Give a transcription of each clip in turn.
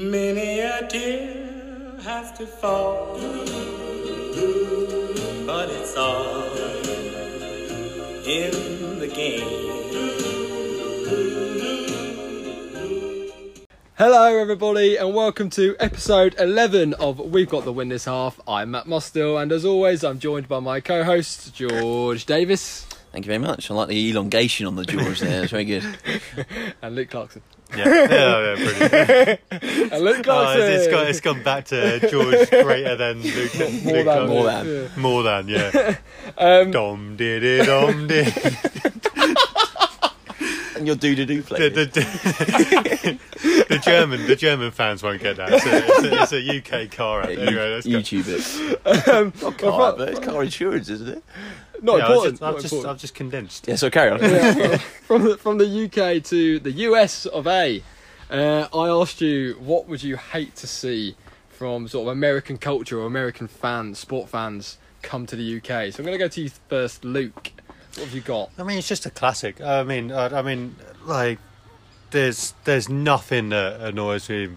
Many a tear has to fall, but it's all in the game. Hello, everybody, and welcome to episode 11 of We've Got the Win This Half. I'm Matt Mostill, and as always, I'm joined by my co host, George Davis Thank you very much. I like the elongation on the George there. It's very good. and Luke Clarkson. Yeah, yeah, yeah pretty. And Luke Clarkson! it's, it's, got, it's gone back to George greater than Luke. more Luke than, Clark. More than. Yeah. More than, yeah. Um, dom did it, dom did. And your do do do The, play. the, the, the German, the German fans won't get that. It's a, it's a, it's a UK car ad. Anyway, let's. YouTube it. um, Not well, car, but it's car insurance, isn't it? not Yeah, important. just, not I've, just, important. I've just condensed. Yeah, so carry on. Yeah, from the, from the UK to the US of A. Uh, I asked you what would you hate to see from sort of American culture or American fans, sport fans, come to the UK. So I'm going to go to you first, Luke. What have you got? I mean, it's just a classic. I mean, I, I mean, like, there's there's nothing that annoys me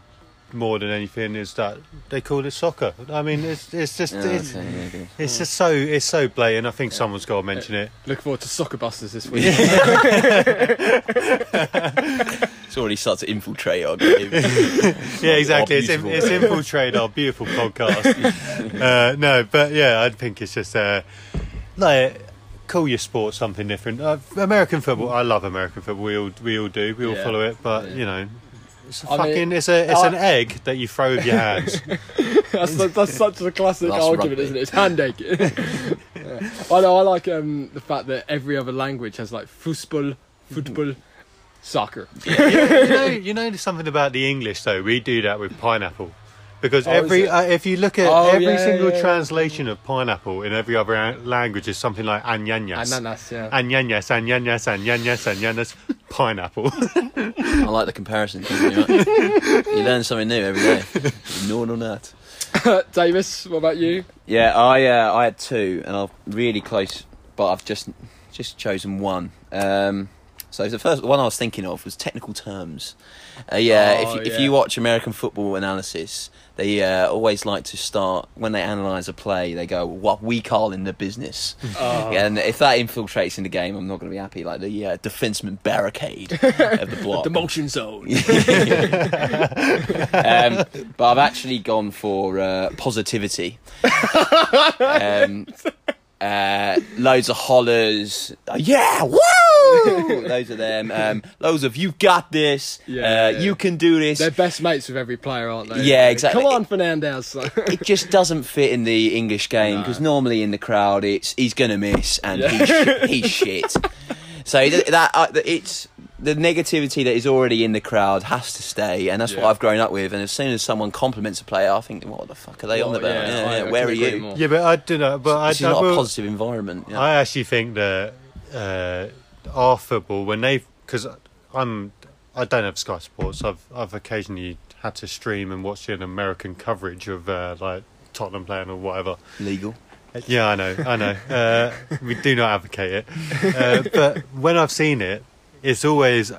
more than anything is that they call it soccer. I mean, it's it's just Yeah, it's, okay, yeah, okay. it's just so it's so blatant. I think someone's got to mention it. Look forward to Soccer Busters this week. It's already started to infiltrate our game. Yeah, exactly. It's, in, beautiful. it's infiltrate our beautiful podcast. uh, no, but yeah, I think it's just uh, like call your sport something different. Uh, American football, I love American football. We all we all do. We all Yeah. follow it, but Yeah. you know. It's a I mean, fucking. it's a. It's I- an egg that you throw with your hands. that's, that's such a classic That's argument, rugby. isn't it? It's hand egg. yeah. I know. I like um, the fact that every other language has like football, football, soccer. you know, you know something about the English though. We do that with pineapple, because Oh, every uh, if you look at Oh, every yeah, single yeah. translation of pineapple in every other a- language is something like anyanyas, Ananas, yeah. anyanyas, anyanyas, anyanyas, anyanyas, pineapple. I like the comparison. You, you learn something new every day. No, no, not. Davis, what about you? Yeah, I uh, I had two, and I'm really close, but I've just just chosen one. Um, so the first one I was thinking of was technical terms. Uh, yeah, Oh, if you, if you watch American football analysis, they uh, always like to start when they analyse a play. They go, "What we call in the business," Oh. and if that infiltrates in the game, I'm not going to be happy. Like the uh, defenseman barricade of the block. The motion zone. um, but I've actually gone for uh, positivity. um, uh, loads of hollers. Uh, yeah, woo! loads of them. Um, loads of you got this. Yeah, uh, yeah. You can do this. They're best mates with every player, aren't they? Yeah, exactly. Come on, Fernandez. it just doesn't fit in the English game No. because normally in the crowd it's he's gonna miss and Yeah. he's, sh- he's shit. So th- that uh, it's the negativity that is already in the crowd has to stay, and that's Yeah. what I've grown up with. And as soon as someone compliments a player, I think, what the fuck are they on about? yeah, Yeah, I- yeah, where are you? more. yeah, but I don't know. But This is I, I not a will- positive environment. Yeah. I actually think that uh, our football, when they've, because I'm, I don't have Sky Sports. I've I've occasionally had to stream and watch an American coverage of uh, like Tottenham playing or whatever. Legal. Yeah, I know, I know. Uh, we do not advocate it, uh, but when I've seen it, it's always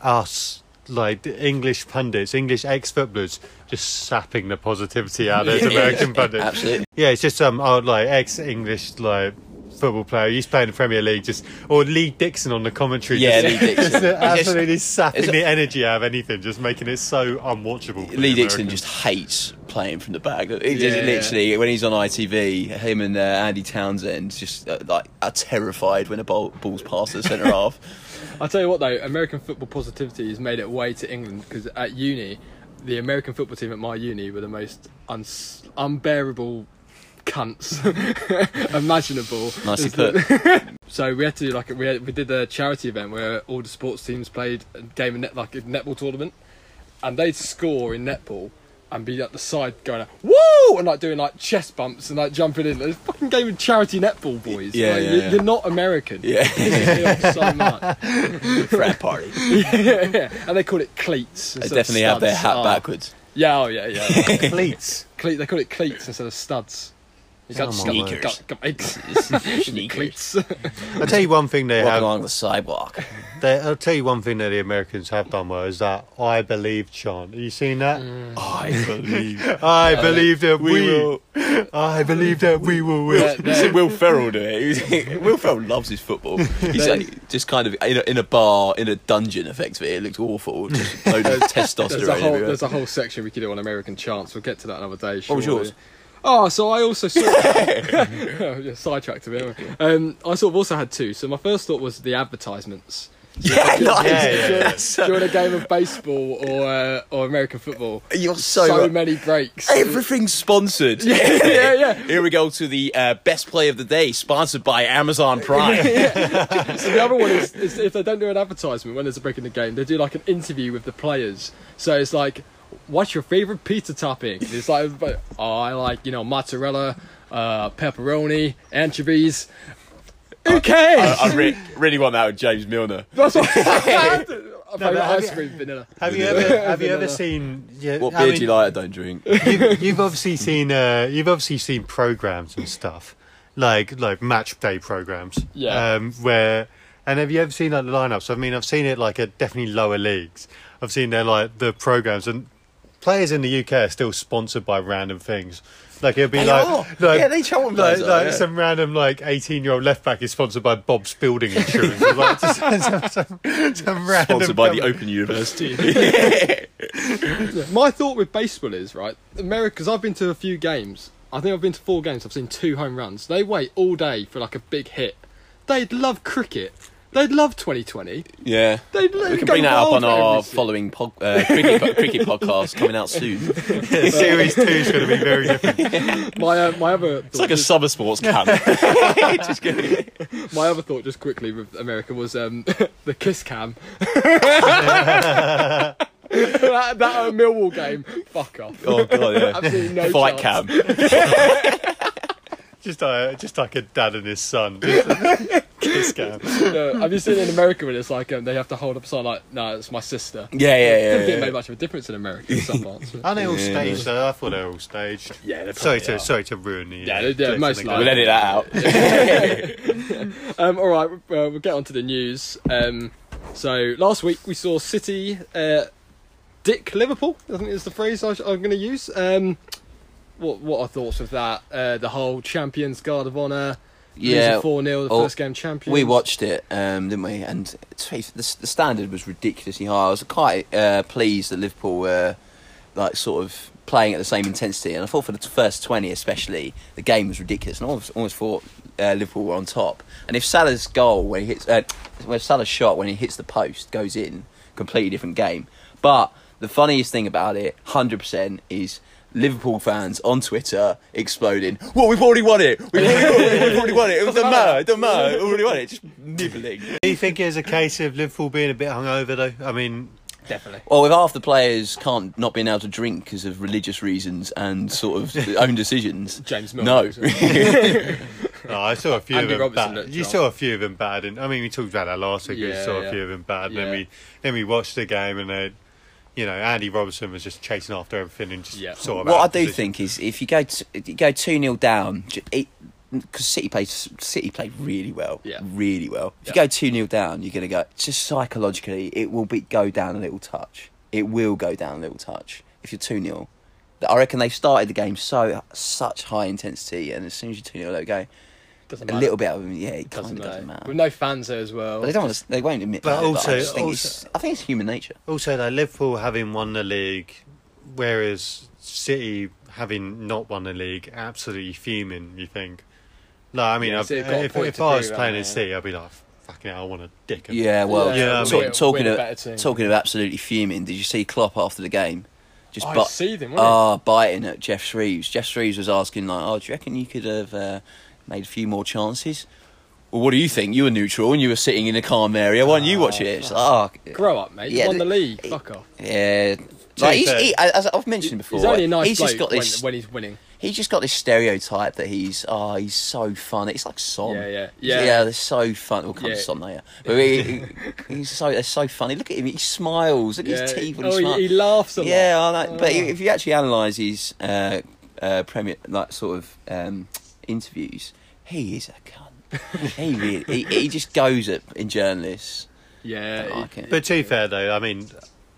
us, like the English pundits, English ex-footballers, just sapping the positivity out of those American pundits. Absolutely. Yeah, it's just um, some old like ex-English like football player. He's playing the Premier League, just or Lee Dixon on the commentary. Yeah, just, Lee Dixon. just absolutely It's sapping the energy out of anything, just making it so unwatchable. for Lee the Dixon Americans. just hates playing from the back. He just Yeah. literally, when he's on ITV, him and uh, Andy Townsend just uh, like are terrified when a ball, ball's past the centre half. I'll tell you what, though, American football positivity has made it way to England because at uni, the American football team at my uni were the most uns- unbearable cunts imaginable. Nicely that- so we had to do like we had, we did a charity event where all the sports teams played a game of net like a netball tournament, and they'd score in netball and be at the side going like, woo and like doing like chest bumps and like jumping in. It's a fucking game of charity netball, boys. Yeah, Like, yeah, you- yeah. You're not American. Yeah. It pisses me off so much. Frat party. yeah, yeah, and they call it cleats. They definitely have their hat Oh. backwards. Yeah, oh yeah, yeah. cleats. Cle- they call it cleats instead of studs. You got, Oh, got, word. got, got. Sneakers. I'll tell you one thing they Walking have. along the sidewalk. They, I'll tell you one thing that the Americans have done well is that "I believe" chant. Have you seen that? Mm. I believe. I believe that we, We will. I believe that we will. win. Yeah, You see Will Ferrell do it. Will Ferrell loves his football. He's like, just kind of in a, in a bar, in a dungeon, effectively. It looks awful. Just load of testosterone There's a whole there's a whole section we could do on American chants. We'll get to that another day. What was yours? Oh, so I also saw. yeah, sidetracked a bit. Um, I sort of also had two. So my first thought was the advertisements. yeah, nice. Yeah, yeah, yeah. So- during a game of baseball or uh, or American football. You're so, So, many breaks. Everything's sponsored. yeah, yeah. Yeah. Here we go to the uh, best play of the day, sponsored by Amazon Prime. So the other one is, is if they don't do an advertisement when there's a break in the game, they do like an interview with the players. So it's like, what's your favorite pizza topping? And It's like, but, oh, I like you know mozzarella, uh, pepperoni, anchovies. Who cares? I, I re- really want that with James Milner. That's what I favorite but have ice you- cream vanilla. Have you ever have you ever seen? Yeah, What I beer mean, do you like? I don't drink. you, you've obviously seen uh, you've obviously seen programs and stuff like like match day programs. Yeah. Um, where and have you ever seen like the lineups? I mean, I've seen it like at definitely lower leagues. I've seen their like the programs and players in the UK are still sponsored by random things. Like it'll be They like, like Yeah, they Cheltenham like, players are, like yeah. some random like eighteen year old left back is sponsored by Bob's Building Insurance. Like, just some, some, some random Sponsored by the. Open University. My thought with baseball is right, America. Because I've been to a few games. I think I've been to four games. I've seen two home runs. They wait all day for like a big hit. They'd love cricket. They'd love 2020. yeah. They'd We can bring that up on our following pod, uh, cricket, cricket podcast coming out soon. Series two is going to be very different. My uh, my other It's thought like a summer sports camp. Just kidding. my other thought just quickly with America was um, the kiss cam. that, that uh, Millwall game, fuck off. Oh god, yeah. Absolutely no Fight chance. cam. Just uh, just like a dad and his son. Kiss cam. No, have you seen in America when it's like um, they have to hold up a sign like, "No, it's my sister." Yeah, yeah, I yeah. don't think it yeah. much of a difference in America in some parts. but- Are they all Yeah. staged though? I thought they were all staged. Yeah, they Sorry to are. sorry to ruin the. Yeah, uh, they- yeah, jokes most likely. We'll edit that out. Um, all right, uh, we'll get on to the news. Um, so last week we saw City uh, Dick Liverpool. I think is the phrase I, am going to use. Um, what what are thoughts of that? Uh, the whole Champions Guard of Honour. Yeah, four 0 the oh, first game champions. We watched it, um, didn't we? And to face it, the, the standard was ridiculously high. I was quite uh, pleased that Liverpool were like sort of playing at the same intensity, and I thought for the first twenty, especially, the game was ridiculous. And I almost, almost thought uh, Liverpool were on top. And if Salah's goal when he hits, uh, when Salah's shot when he hits the post goes in, completely different game. But the funniest thing about it, hundred percent, is. Liverpool fans on Twitter exploding. Well, we've already won it. We've already won it. We've already won it. It doesn't matter. It doesn't matter. We've already won it. Just nibbling. Do you think it was a case of Liverpool being a bit hungover though? I mean, definitely. Well, with half the players can't not being able to drink because of religious reasons and sort of own decisions. James No. Milner. oh, I saw a few Andy of them bad. You saw a few of them bad, and I mean, we talked about that last week. we saw yeah. a few of them bad, and then we then we watched the game, and then you know Andy Robertson was just chasing after everything and just Yeah. sort of. what out I do position. think is if you go to, you go two 0 down, because City played City played really well, Yeah. really well. If you go two 0 down, you're gonna go just psychologically, it will be go down a little touch. It will go down a little touch if you're two 0 I reckon they started the game so such high intensity, and as soon as you're two 0 let it go. Doesn't A matter. little bit of him, yeah, it Doesn't, kind of doesn't matter. matter. With no fans there as well. But they don't. Want to, they won't admit But that. also- I just think also- it's. I think it's human nature. Also, though, Liverpool having won the league, whereas City having not won the league, absolutely fuming. You think? No, I mean, Yeah, I've- City got a if, point if to I was prove, playing in haven't they? City, I'd be like, "Fucking hell, I want a dick." 'em." Yeah, well, Yeah, talk- we're- talking we're the of better team. talking of absolutely fuming. Did you see Klopp after the game? Just bu- he's seething, wasn't he? oh, biting at Geoff Shreeves. Geoff Shreeves was asking like, "Oh, do you reckon you could have uh, made a few more chances?" Well, what do you think? You were neutral and you were sitting in a calm area. Why don't you watch it? It's like, oh, Grow up, mate. You Yeah, won the the- league. Fuck off. yeah. Like he's, he, as I've mentioned before, He's only a nice he's just got this. when, when he's winning. He's just got this stereotype that he's oh he's so funny. It's like Son. Yeah, yeah, yeah. yeah. They're so fun. We'll come Yeah. to Son later. But he, he- he's so they're so funny. Look at him. He smiles. Look at his teeth when oh, he smiles. he, he laughs a lot. Yeah, I know. but Oh. if you actually analyse his uh, uh, Premier, like sort of um, interviews, he is a cunt. he really, he, he just goes at in journalists. Yeah, like it. But to be fair, though, I mean,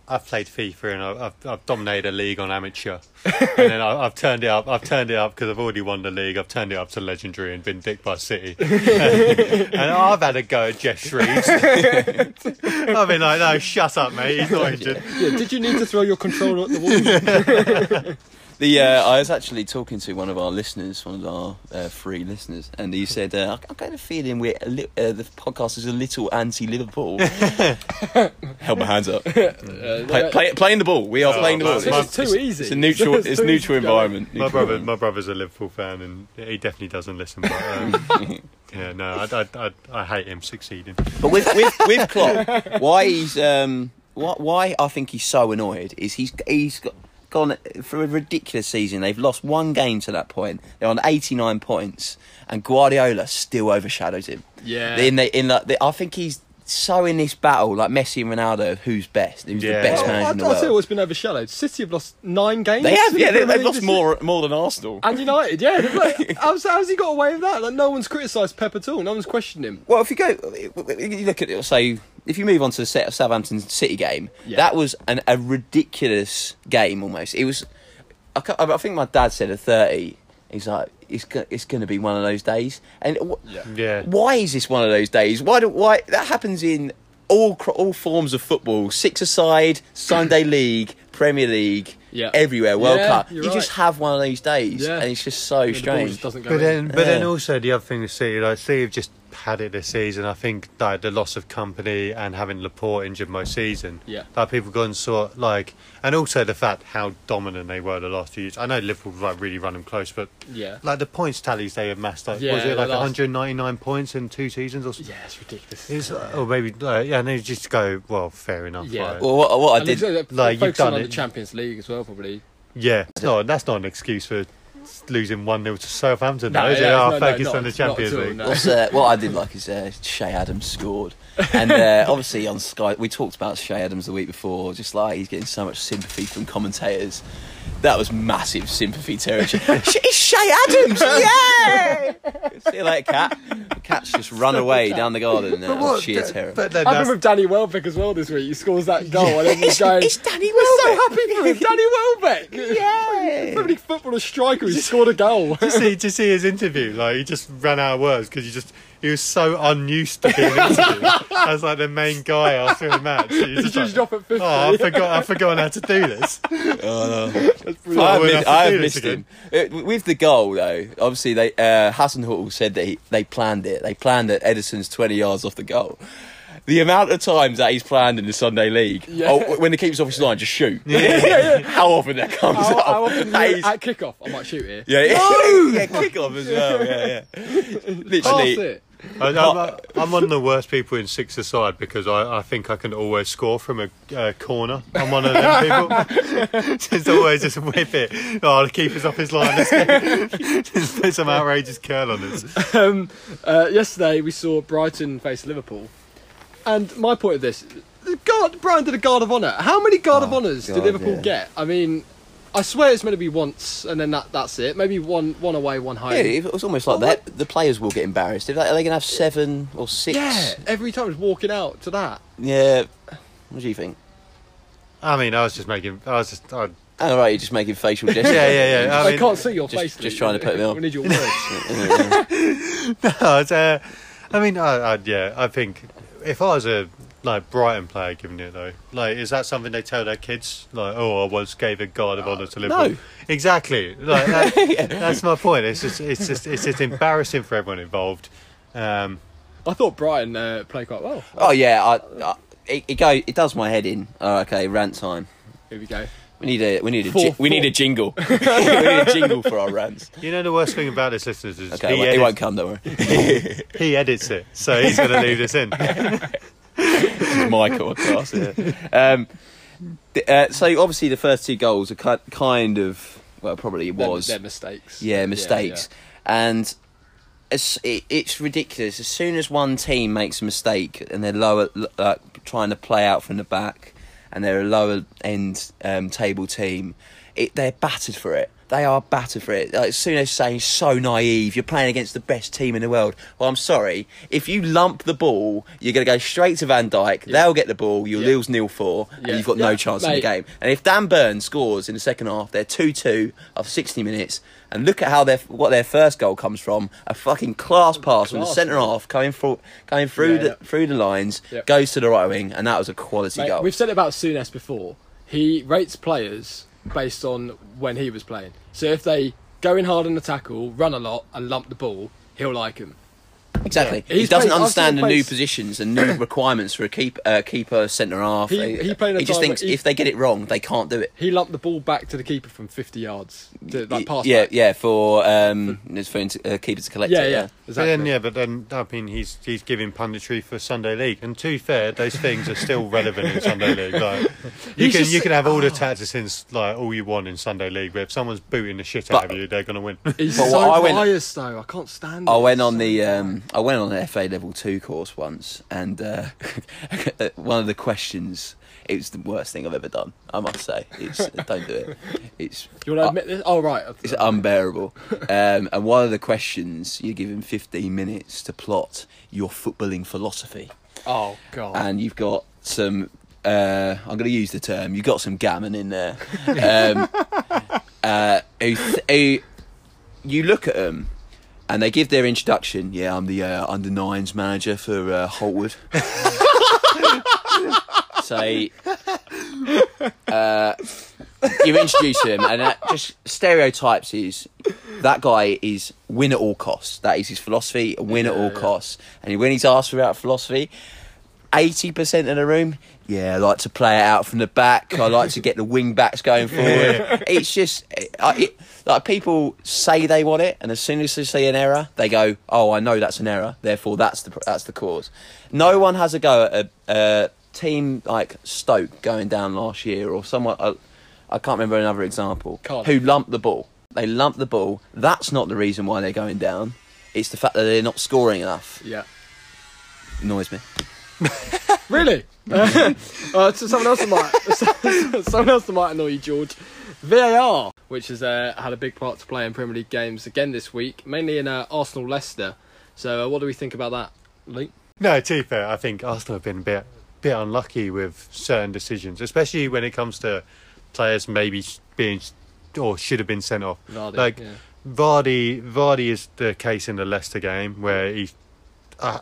I've played FIFA and I've, I've, I've dominated a league on amateur, and then I, I've turned it up. I've turned it up because I've already won the league. I've turned it up to legendary and been dicked by City. and I've had a go at Geoff Shreeves. I've been like, no, shut up, mate. He's not injured. yeah. Did you need to throw your controller at the wall? The uh, I was actually talking to one of our listeners, one of our uh, free listeners, and he said, uh, "I'm kind of feeling we're a li- uh, the podcast is a little anti-Liverpool." Held my hands up. Play, play, playing the ball. We are Oh, playing the ball. man, This is too easy. It's a neutral. It's It's too neutral easy to environment. My Neutral brother, environment. my brother's a Liverpool fan, and he definitely doesn't listen. But um, yeah, no, I, I, I, I hate him succeeding. But with with with Klopp, why he's um why, why I think he's so annoyed is he's he's got, gone for a ridiculous season. They've lost one game to that point. They're on eighty nine points, and Guardiola still overshadows him. Yeah. In the in like the, I think he's so in this battle like Messi and Ronaldo of who's best, who's Yeah. the best Well, manager I, in the I'd say world. it's been overshadowed. City have lost nine games. They have, yeah, They, they've lost more more than Arsenal. And United, yeah. like- how's, how's he got away with that? Like, no one's criticised Pep at all. No one's questioned him. Well, if you go, you look at it, say, if you move on to the set of Southampton City game, Yeah. that was an, a ridiculous game almost. It was, I, I think my dad said at 30, he's like, it's, go- it's going to be one of those days. And wh- Yeah, why is this one of those days? Why do, why, that happens in all, all forms of football, six aside, Sunday League, Premier League, Yeah. everywhere, World Yeah, Cup. you're You just have one of those days, Yeah. and it's just so The just strange. doesn't go but in. then, but then also the other thing with City, like City have just had it this season. I think like the loss of Kompany and having Laporte injured most season. Yeah. like people gone sort like, and also the fact how dominant they were the last few years. I know Liverpool like really run them close, but Yeah. like the points tallies they have massed. Like, Yeah, was it like last- 199 points in two seasons or something? Yeah, it's ridiculous. It's, or maybe like, yeah, and they just go well, fair enough. Yeah. right. Well, what, what I And did, they're- they're like, you've done on it. the Champions League as well, probably. Yeah, it's not, that's not an excuse for losing 1 0 to Southampton, No, though, is it? yeah, Oh, no, no, focus on the Champions all, League. no. What's, uh, what I did like is uh, Che Adams scored, and uh, obviously on Sky we talked about Che Adams the week before. Just like he's getting so much sympathy from commentators. That was massive sympathy territory. Sh- it's Che Adams, yeah. See you later, cat. The cat's just run away down the garden. Uh, What? sheer Th- terror. But then Happened that's, with Danny Welbeck as well this week. He scores that goal and everyone's It's, going, it's Danny We're so Welbeck. happy for him. Danny Welbeck. Yeah. Probably footballer striker who scored a goal. to see to see his interview, like he just ran out of words because he just he was so unused to being interviewed as like the main guy after a match. He was He just like, off at 50. oh, I forgot, I forgot how to do this. I we'll have, have mi- I have this missed him. With the goal, though, obviously they uh, Hasenhüttl said that he, they planned it. They planned it. Edison's twenty yards off the goal. The amount of times that he's planned in the Sunday League, Yeah. oh, when the keeper's off his line, just shoot. How often that comes How, up? how often That you, is- at kickoff, I might shoot here. yeah, yeah, yeah, kick off as well. Yeah, yeah. Pass Literally, it. I, I'm, I'm one of the worst people in six aside because I, I think I can always score from a uh, corner. I'm one of them people. just always just whip it. Oh, the keeper's off his line. Just put some outrageous curl on it. Um, uh, yesterday we saw Brighton face Liverpool, and my point of this, the guard, Brighton did a guard of honour. How many guard of Oh, honours did Liverpool yeah. get? I mean, I swear it's meant to be once, and then that that's it. Maybe one one away, one home. yeah, it was almost like Well, that. The players will get embarrassed. Are they, are they going to have seven or six? Yeah, every time it's walking out to that. Yeah. What do you think? I mean, I was just making. I was just. I, Oh, right, you're just making facial gestures. yeah, yeah, yeah. I I mean, can't see your just- face. just trying to put me on. We need your words. No, it's, uh, I mean, I, I, yeah, I think if I was a like Brighton player giving it though, like, is that something they tell their kids? Like, oh, I once gave a guard of honour to Liverpool. no. exactly. Like, that, that's my point. It's just, it's just, it's just embarrassing for everyone involved. Um, I thought Brighton uh, played quite well. Oh yeah, I, I, it, it go. It does my head in. Oh, okay, rant time. Here we go. We need a we need a Four- ji- we need a jingle. we need a jingle for our rants. you know, the worst thing about this, listeners, is Okay, he, well, it won't come. Don't worry. he edits it, so he's going to leave this in. This is my podcast. Yeah. Um, uh, so obviously the first two goals are kind of well, probably it was their mistakes. yeah mistakes, and it's, it, it's ridiculous. As soon as one team makes a mistake and they're lower, like trying to play out from the back, and they're a lower end um, table team, it, they're battered for it. They are battered for it. Like, Souness saying so naive. You're playing against the best team in the world. Well, I'm sorry. If you lump the ball, you're going to go straight to Van Dijk. They'll get the ball. You'll Yeah. lose nil four, and Yeah. you've got no Yeah, chance in the game. And if Dan Burn scores in the second half, they're two two after 60 minutes. And look at how their what their first goal comes from a fucking class pass from the centre half coming through going through Yeah, the yeah. through the lines goes to the right wing and that was a quality Mate, goal. we've said it about Souness before. He rates players based on when he was playing. So if they go in hard on the tackle, run a lot, and lump the ball, he'll like him. Exactly. Yeah. He doesn't played- understand the seen new positions and new requirements for a keep, uh, keeper, centre half. He- he played He just thinks he- if they get it wrong, they can't do it. He lumped the ball back to the keeper from 50 yards, to, like pass yeah, back. yeah, for um, it's for uh, keepers to collect yeah, it. yeah, Yeah. But exactly. then, yeah, but then I mean, he's he's giving punditry for Sunday League, and to be fair, those things are still relevant in Sunday League. Like, you He's can just- you can have all the tactics like all you want in Sunday League, but if someone's booting the shit out But- of you, they're gonna win. He's But so what I went- biased, though. I can't stand it. I went on the bad. Um, I went on an FA level two course once, and uh, one of the questions. It was the worst thing I've ever done. I must say, it's don't do it. It's you want to admit this? Oh, right. It's unbearable. Um, and one of the questions, you're given 15 minutes to plot your footballing philosophy. Oh, God. And you've got some, uh, I'm going to use the term, you've got some gammon in there. Um, uh, who, th- who, you look at them and they give their introduction. Yeah, I'm the uh, under nines manager for uh, Holtwood. Say, uh, you introduce him, and that just stereotypes is that guy is win at all costs. That is his philosophy, win at all costs. And when he's asked about philosophy, eighty percent of the room, yeah, I like to play it out from the back. I like to get the wing backs going forward. It's just I, it, like people say they want it, and as soon as they see an error, they go, "Oh, I know that's an error. Therefore, that's the that's the cause." No one has a go at a, a team like Stoke going down last year, or someone. Uh, I can't remember another example. Can't. Who lumped the ball? They lumped the ball. That's not the reason why they're going down. It's the fact that they're not scoring enough. yeah. Annoys me. Really? uh, so someone else that might, someone else that might annoy you, George. VAR, which has uh, had a big part to play in Premier League games again this week, mainly in uh, Arsenal Leicester. So, uh, what do we think about that, Luke? No, to be fair, I think Arsenal have been a bit bit unlucky with certain decisions, especially when it comes to players maybe being or should have been sent off. Vardy, like yeah. Vardy, Vardy is the case in the Leicester game where he. Uh,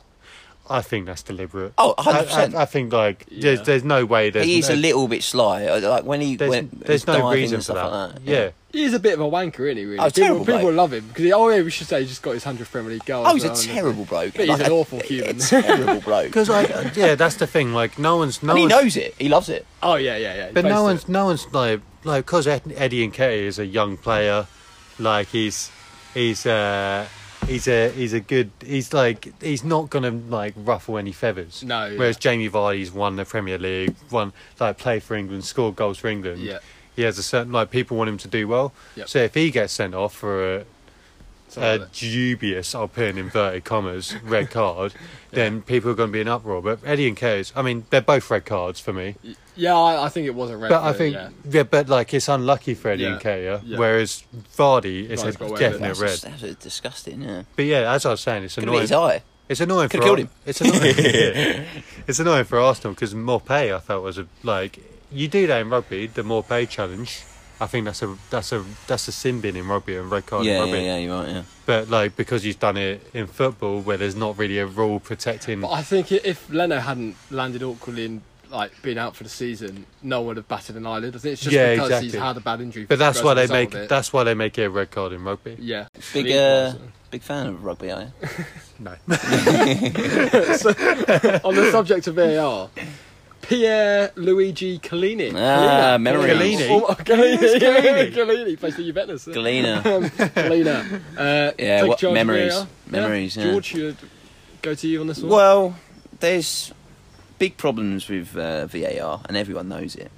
I think that's deliberate. Oh, I, 100%. I, I think like Yeah. there's there's no way there's he is no, a little bit sly. uh, Like when he there's, went, there's no diving reason and for stuff that. like that. yeah. He's a bit of a wanker, isn't he? Really, Oh, people, terrible people bloke. love him because he, oh yeah, we should say he just got his hundredth Premier League goal. Oh, as he's a well, and- terrible bloke. But he's Like an a- awful human. A terrible bloke. Because like uh, yeah, that's the thing. Like no one's no and he one's, knows it. He loves it. Oh yeah, yeah, yeah. But no one's no one's like like because Eddie Nketiah is a young player, like he's he's uh he's a he's a good he's like he's not gonna like ruffle any feathers. No, yeah. Whereas Jamie Vardy's won the Premier League, won like played for England, scored goals for England. Yeah. He has a certain like people want him to do well. Yep. So if he gets sent off for a a dubious, I'll put in inverted commas, red card, then people are going to be in uproar. But Eddie and Kay's, I mean, they're both red cards for me. Yeah, I, I think it was a red. But I think, yeah. yeah. but like it's unlucky for Eddie Yeah. and Kay, yeah? Yeah. Whereas Vardy is Vardy's a got away with it. definite That's, red. just- that's disgusting. Yeah. But yeah, as I was saying, it's Could have annoying. his eye. It's annoying for Could've killed him. It's annoying. it's annoying for Arsenal because Maupay, I felt was a like you do that in rugby, the Maupay challenge. I think that's a that's a that's a sin bin in rugby and red card in Yeah, rugby. yeah, yeah. You're right. Yeah. But like because he's done it in football where there's not really a rule protecting. But I think i- if Leno hadn't landed awkwardly and like been out for the season, no one would have batted an eyelid. I think it's just Yeah, because he's had a bad injury. But that's why they make it. that's why they make it a red card in rugby. yeah. Big, League uh, was. big fan of rugby, are you? No. On the subject of VAR, Pierluigi Collini. Ah, Collina. memories. Collini? Oh, Collini. Collini. Plays for Juventus. Galena. Collina. Uh, Yeah, what- charge of memories. VAR. Memories, yeah. George, you go to you on this one. Well, there's big problems with uh, VAR, and everyone knows it.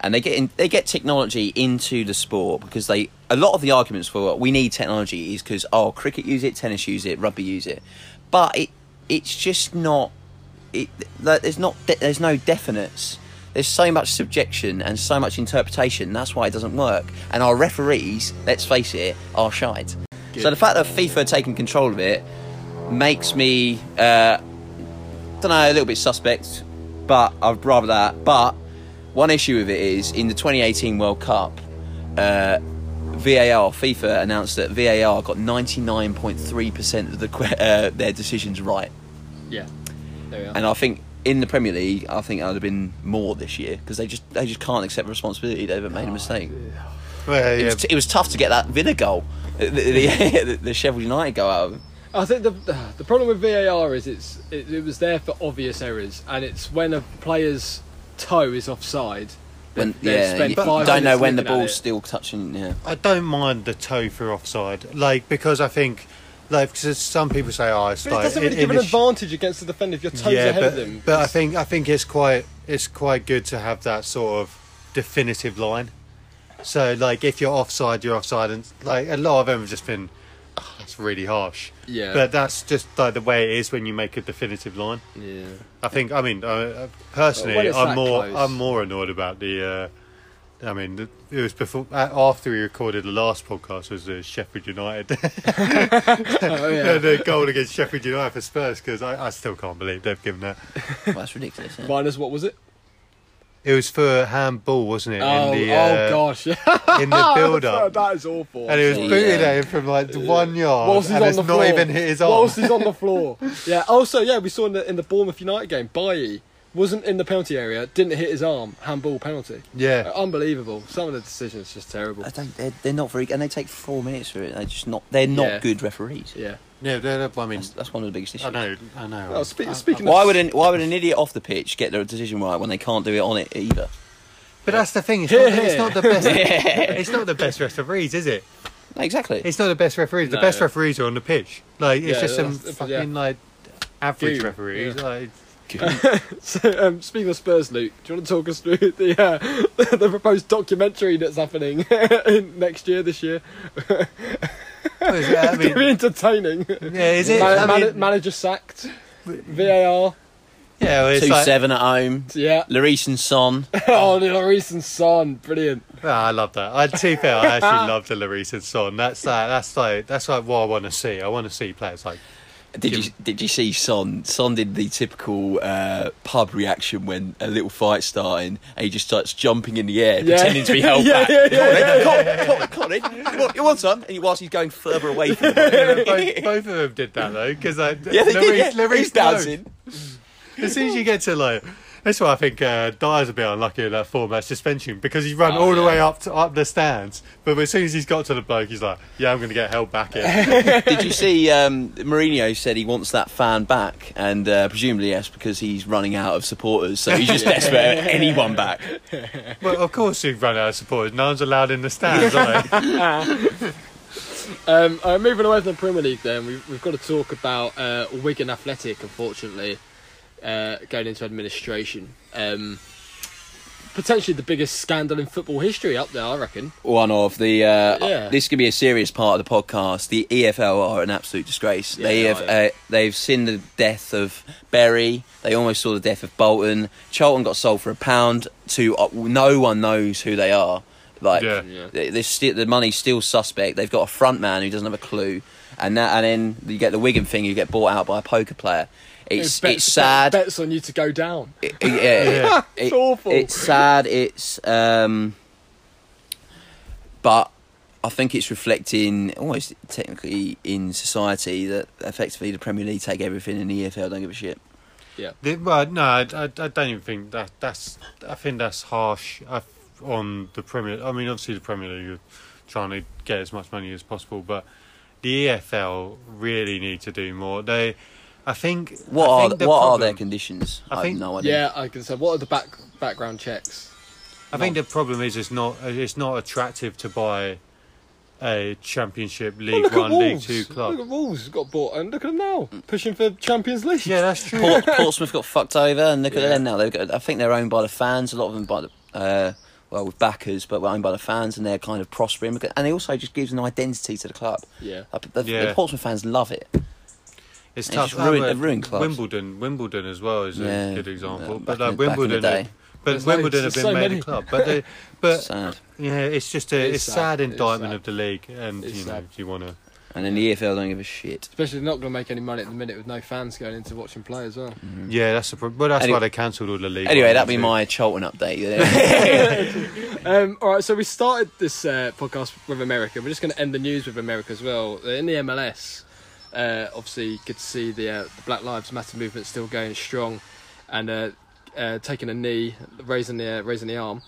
And they get in, they get technology into the sport because they a lot of the arguments for we need technology is because oh cricket use it, tennis use it, rugby use it, but it it's just not. It like, there's not there's no definites. there's so much subjection and so much interpretation. That's why it doesn't work. And our referees, let's face it, are shite. So the fact that FIFA are taking control of it makes me, uh, don't know, a little bit suspect. But I'd rather that. But one issue with it is in the 2018 World Cup, uh, VAR, FIFA announced that VAR got 99.3% of the uh, their decisions right. Yeah. There we are. And I think in the Premier League, I think I'd have been more this year because they just they just can't accept responsibility. They've made a mistake. Well, It, was t- it was tough to get that Vida goal, the, the, the Sheffield United goal out of. I think the the problem with VAR is it's it, it was there for obvious errors, and it's when a player's toe is offside. When, they yeah, you don't know when the ball's still touching. Yeah, I don't mind the toe for offside, like because I think, like because some people say, oh, it's But it doesn't really in- give in an the sh- advantage against the defender if your toes yeah, ahead but, of them. but I think I think it's quite it's quite good to have that sort of definitive line. So like if you're offside, you're offside, and like a lot of them have just been, oh, that's really harsh. Yeah. But that's just like the way it is when you make a definitive line. yeah. I think. I mean, uh, personally, I'm more. close. I'm more annoyed about the. Uh, I mean, the, it was before uh, after we recorded the last podcast was the Sheffield United Oh yeah. the goal against Sheffield United for Spurs because I, I still can't believe they've given that. well, that's ridiculous. Minus what was it? It was for handball, wasn't it? Oh, in the, oh uh, gosh. in the build up. that is awful. And it was Yeah. booted at him from like one yard, Whilst he's and on it's the not floor. even hit his arm. Whilst he's on the floor. Yeah. Also, yeah, we saw in the in the Bournemouth United game, Bailly wasn't in the penalty area, didn't hit his arm, handball penalty. yeah, Uh, Unbelievable. Some of the decisions just terrible. I don't. They're, they're not very, and they take four minutes for it. They're just not. They're not Yeah. good referees. Yeah. Yeah. they're- I mean, That's, that's one of the biggest issues. I know, I know. Well, spe- I- speaking Why of would an Why would an idiot off the pitch get their decision right when they can't do it on it either? but that's the thing. It's, Here, not, it's not the best. it's not the best referees, is it? Exactly. It's not the best referees. The No. best referees are on the pitch. Like it's Yeah, just some fucking yeah. like average Goo, referees. yeah. Like So, um, speaking of Spurs, Luke, do you want to talk us through the uh, the proposed documentary that's happening in next year, this year? what is it? I It's going to be entertaining. yeah, is it? Man- I man- mean, manager sacked. VAR. yeah, well, it's Two like, seven at home. Yeah. Lloris and Son. Oh, the Lloris and Son, brilliant. Ah, I love that. I, to be fair, I actually love the Lloris and Son. That's like that's like that's like what I want to see. I want to see players like Did you Did you see Son? Son did the typical uh, pub reaction when a little fight starting, and he just starts jumping in the air, Yeah. pretending to be held Yeah, back. yeah, yeah, come on, come on, come on, come on. You want, some? And he, whilst he's going further away from the both, both of them did that though, because like, Yeah, they did. Yeah. He's knows. dancing. As soon as you get to like, that's why I think uh, Dier's a bit unlucky in that four match suspension because he's run Oh, all the way up to, up the stands, but as soon as he's got to the bloke, he's like, yeah, I'm going to get held back here. Did you see um, Mourinho said he wants that fan back, and uh, presumably yes, because he's running out of supporters, so he's just desperate at anyone back. well, of course you've run out of supporters. No one's allowed in the stands, are they? Um, uh, moving away from the Premier League, then we've, we've got to talk about uh, Wigan Athletic. Unfortunately, uh, going into administration, um, potentially the biggest scandal in football history up there, I reckon. One of the uh, Yeah. this could be a serious part of the podcast. The EFL are an absolute disgrace. Yeah, they they have are, yeah. uh, they've seen the death of Bury. They almost saw the death of Bolton. Charlton got sold for a pound to uh, no one knows who they are. Like Yeah. Yeah. they- they're the money's still suspect. They've got a front man who doesn't have a clue, and that, and then you get the Wigan thing. You get bought out by a poker player. It's Bets- it's sad. Bets on you to go down. It- it- yeah, Yeah. it- It's awful. It's sad. It's um, but I think it's reflecting almost technically in society that effectively the Premier League take everything and the EFL don't give a shit. The- well, no, I, I, I don't even think that that's. I think that's harsh on the Premier. I mean, obviously the Premier League are trying to get as much money as possible, but the EFL really need to do more. They, I think. What I are think the what are their conditions? I I, think- have no idea. Yeah, I can say. What are the back background checks? I think the problem is it's not it's not attractive to buy a Championship League look One, at League Wolves. Two Look at Wolves got bought, and look at them now pushing for Champions League. Yeah, that's true. Port, Portsmouth got fucked over, and look at them now. They've got, I think they're owned by the fans. A lot of them by the uh, well, with backers, but owned by the fans, and they're kind of prospering. And it also just gives an identity to the club. Yeah. Like, the, Yeah. the Portsmouth fans love it. It's They tough. just ruin- Oh, they ruin clubs. Wimbledon, Wimbledon as well is a good example. But back like in the- back in the Wimbledon, day. but There's Wimbledon loads, have been so made many. a club. But they, but Sad. yeah, it's just a It is it's sad. sad indictment sad. of the league, and It's you know, sad. do you want to? And then the EFL don't give a shit. Especially they're not going to make any money at the minute with no fans going into watching play as well. Yeah, that's the problem. But that's Anyway- why they cancelled all the league. Anyway, that'd be too. my Charlton update. Um, all right, so we started this uh, podcast with America. We're just going to end the news with America as well. Uh, In the MLS, uh, obviously, good to see the, uh, the Black Lives Matter movement still going strong and uh, uh, taking a knee, raising the uh, raising the arm.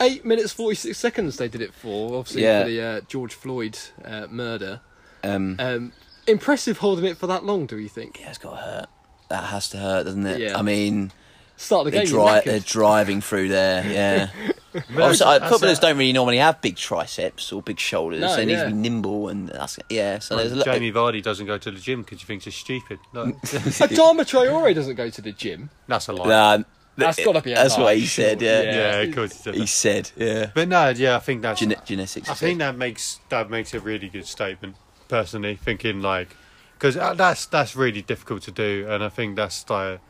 Eight minutes forty six seconds they did it for, obviously Yeah. for the uh, George Floyd uh, murder. um, Um, impressive holding it for that long, do you think? yeah, it's got to hurt. That has to hurt, doesn't it? Yeah. I mean, Start the they're, game. dri- they're driving through there. Yeah. But Obviously, uh, that's- footballers don't really normally have big triceps or big shoulders. No, they need yeah. to be nimble and that's yeah. So Like, there's a lot. Jamie Vardy doesn't go to the gym because he thinks it's stupid. Like, Adama Traore doesn't go to the gym. that's a lie. Nah, That's th- gotta be a That's lie, what he sure, said. Yeah. yeah. yeah, of course he He said. Yeah. But no, yeah, I think that's. Gene- genetics. I think that makes that makes a really good statement. Personally, thinking like, because that's that's really difficult to do, and I think that's like,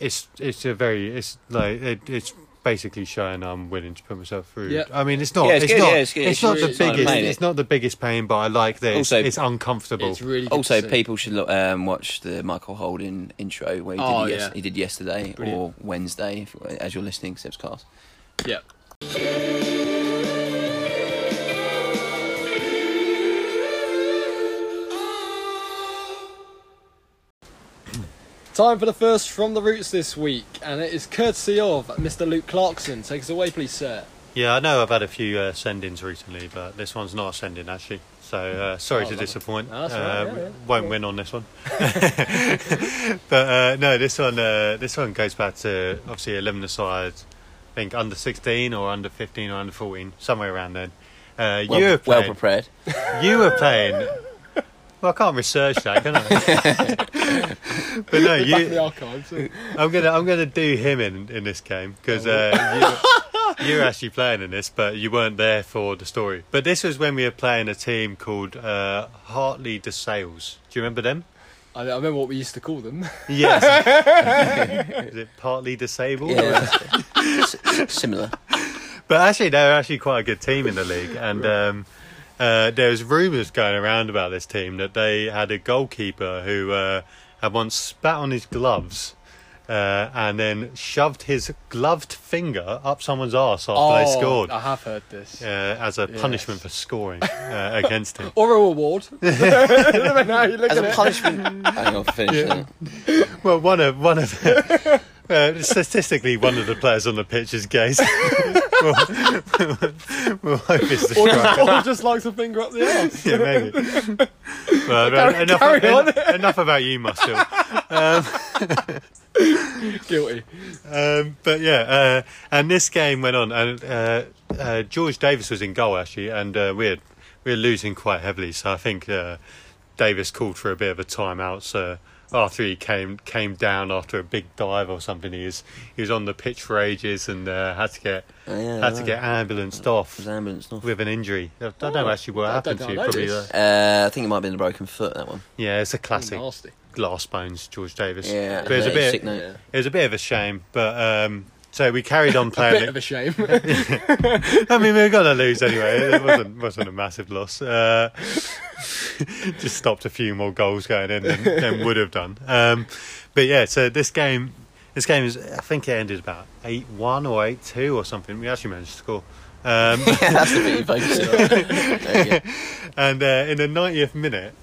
it's it's a very it's like it, it's basically showing I'm willing to put myself through. Yeah. I mean, it's not Yeah, it's it's, good, not yeah, it's good. It's not really the sign biggest pain. it's not the biggest pain, but I like this. Also- it's uncomfortable. It's really Also, people should look, um, watch the Michael Holding intro where he Oh, did, yes- yeah. he did yesterday Brilliant. or Wednesday, if, as you're listening, Seb's cast. Yeah. Time for the first from the roots this week, and it is courtesy of Mr. Luke Clarkson. Take us away, please, sir. Yeah, I know I've had a few uh, send-ins recently, but this one's not a send-in actually. So uh, sorry Oh, to disappoint. No, that's uh, right, yeah, yeah. Won't win on this one. but uh, no, this one uh, this one goes back to obviously 11 aside. I think under 16 or under 15 or under 14, somewhere around then. Uh, Well, you were well prepared. you were playing. Well, I can't research that, can I? but no, Back in the you. archives. I'm gonna I'm gonna do him in in this game because uh, you, you were actually playing in this, but you weren't there for the story. But this was when we were playing a team called uh, Hartley de Sales. Do you remember them? I, I remember what we used to call them. Yes. Is it partly disabled? Yeah. S- s- similar. But actually, they were actually quite a good team in the league, and um, uh, there was rumours going around about this team that they had a goalkeeper who uh, had once spat on his gloves. Uh, and then shoved his gloved finger up someone's arse after they scored I have heard this. uh, as a Yes. punishment for scoring uh, against him. Or a reward. Depending you look As at a it. punishment. Hang on, finish that. Well, one of one of uh, statistically, one of the players on the pitch is gay. so we'll, we'll hope it's the striker. just, or just likes a finger up the arse. Yeah, maybe. Well, Carry- enough, carry en- enough about you, Muscle. Guilty. Um, but yeah, uh, and this game went on, and uh, uh, George Davis was in goal actually, and uh, we had, we were losing quite heavily. So I think uh, Davis called for a bit of a timeout. So after he came came down after a big dive or something, he was he was on the pitch for ages and uh, had to get Oh, yeah, had to get ambulanced off Was ambulance not? with an injury. I don't know Oh, actually what I happened to you. Probably, this. uh, Uh, I think it might have been a broken foot. That one. yeah, it's a classic Nasty. glass bones, George Davis. Yeah, but it was a bit sick note. Yeah. it was a bit of a shame. But um, so we carried on A playing. bit it. of a shame. I mean, we were gonna lose anyway. It wasn't wasn't a massive loss. Uh, just stopped a few more goals going in than, than would have done. Um, but yeah, so this game, this game is. I think it ended about eight one or eight two or something. We actually managed to score. Um, yeah, that's the bit you focus on. There you go. and uh, in the 90th minute,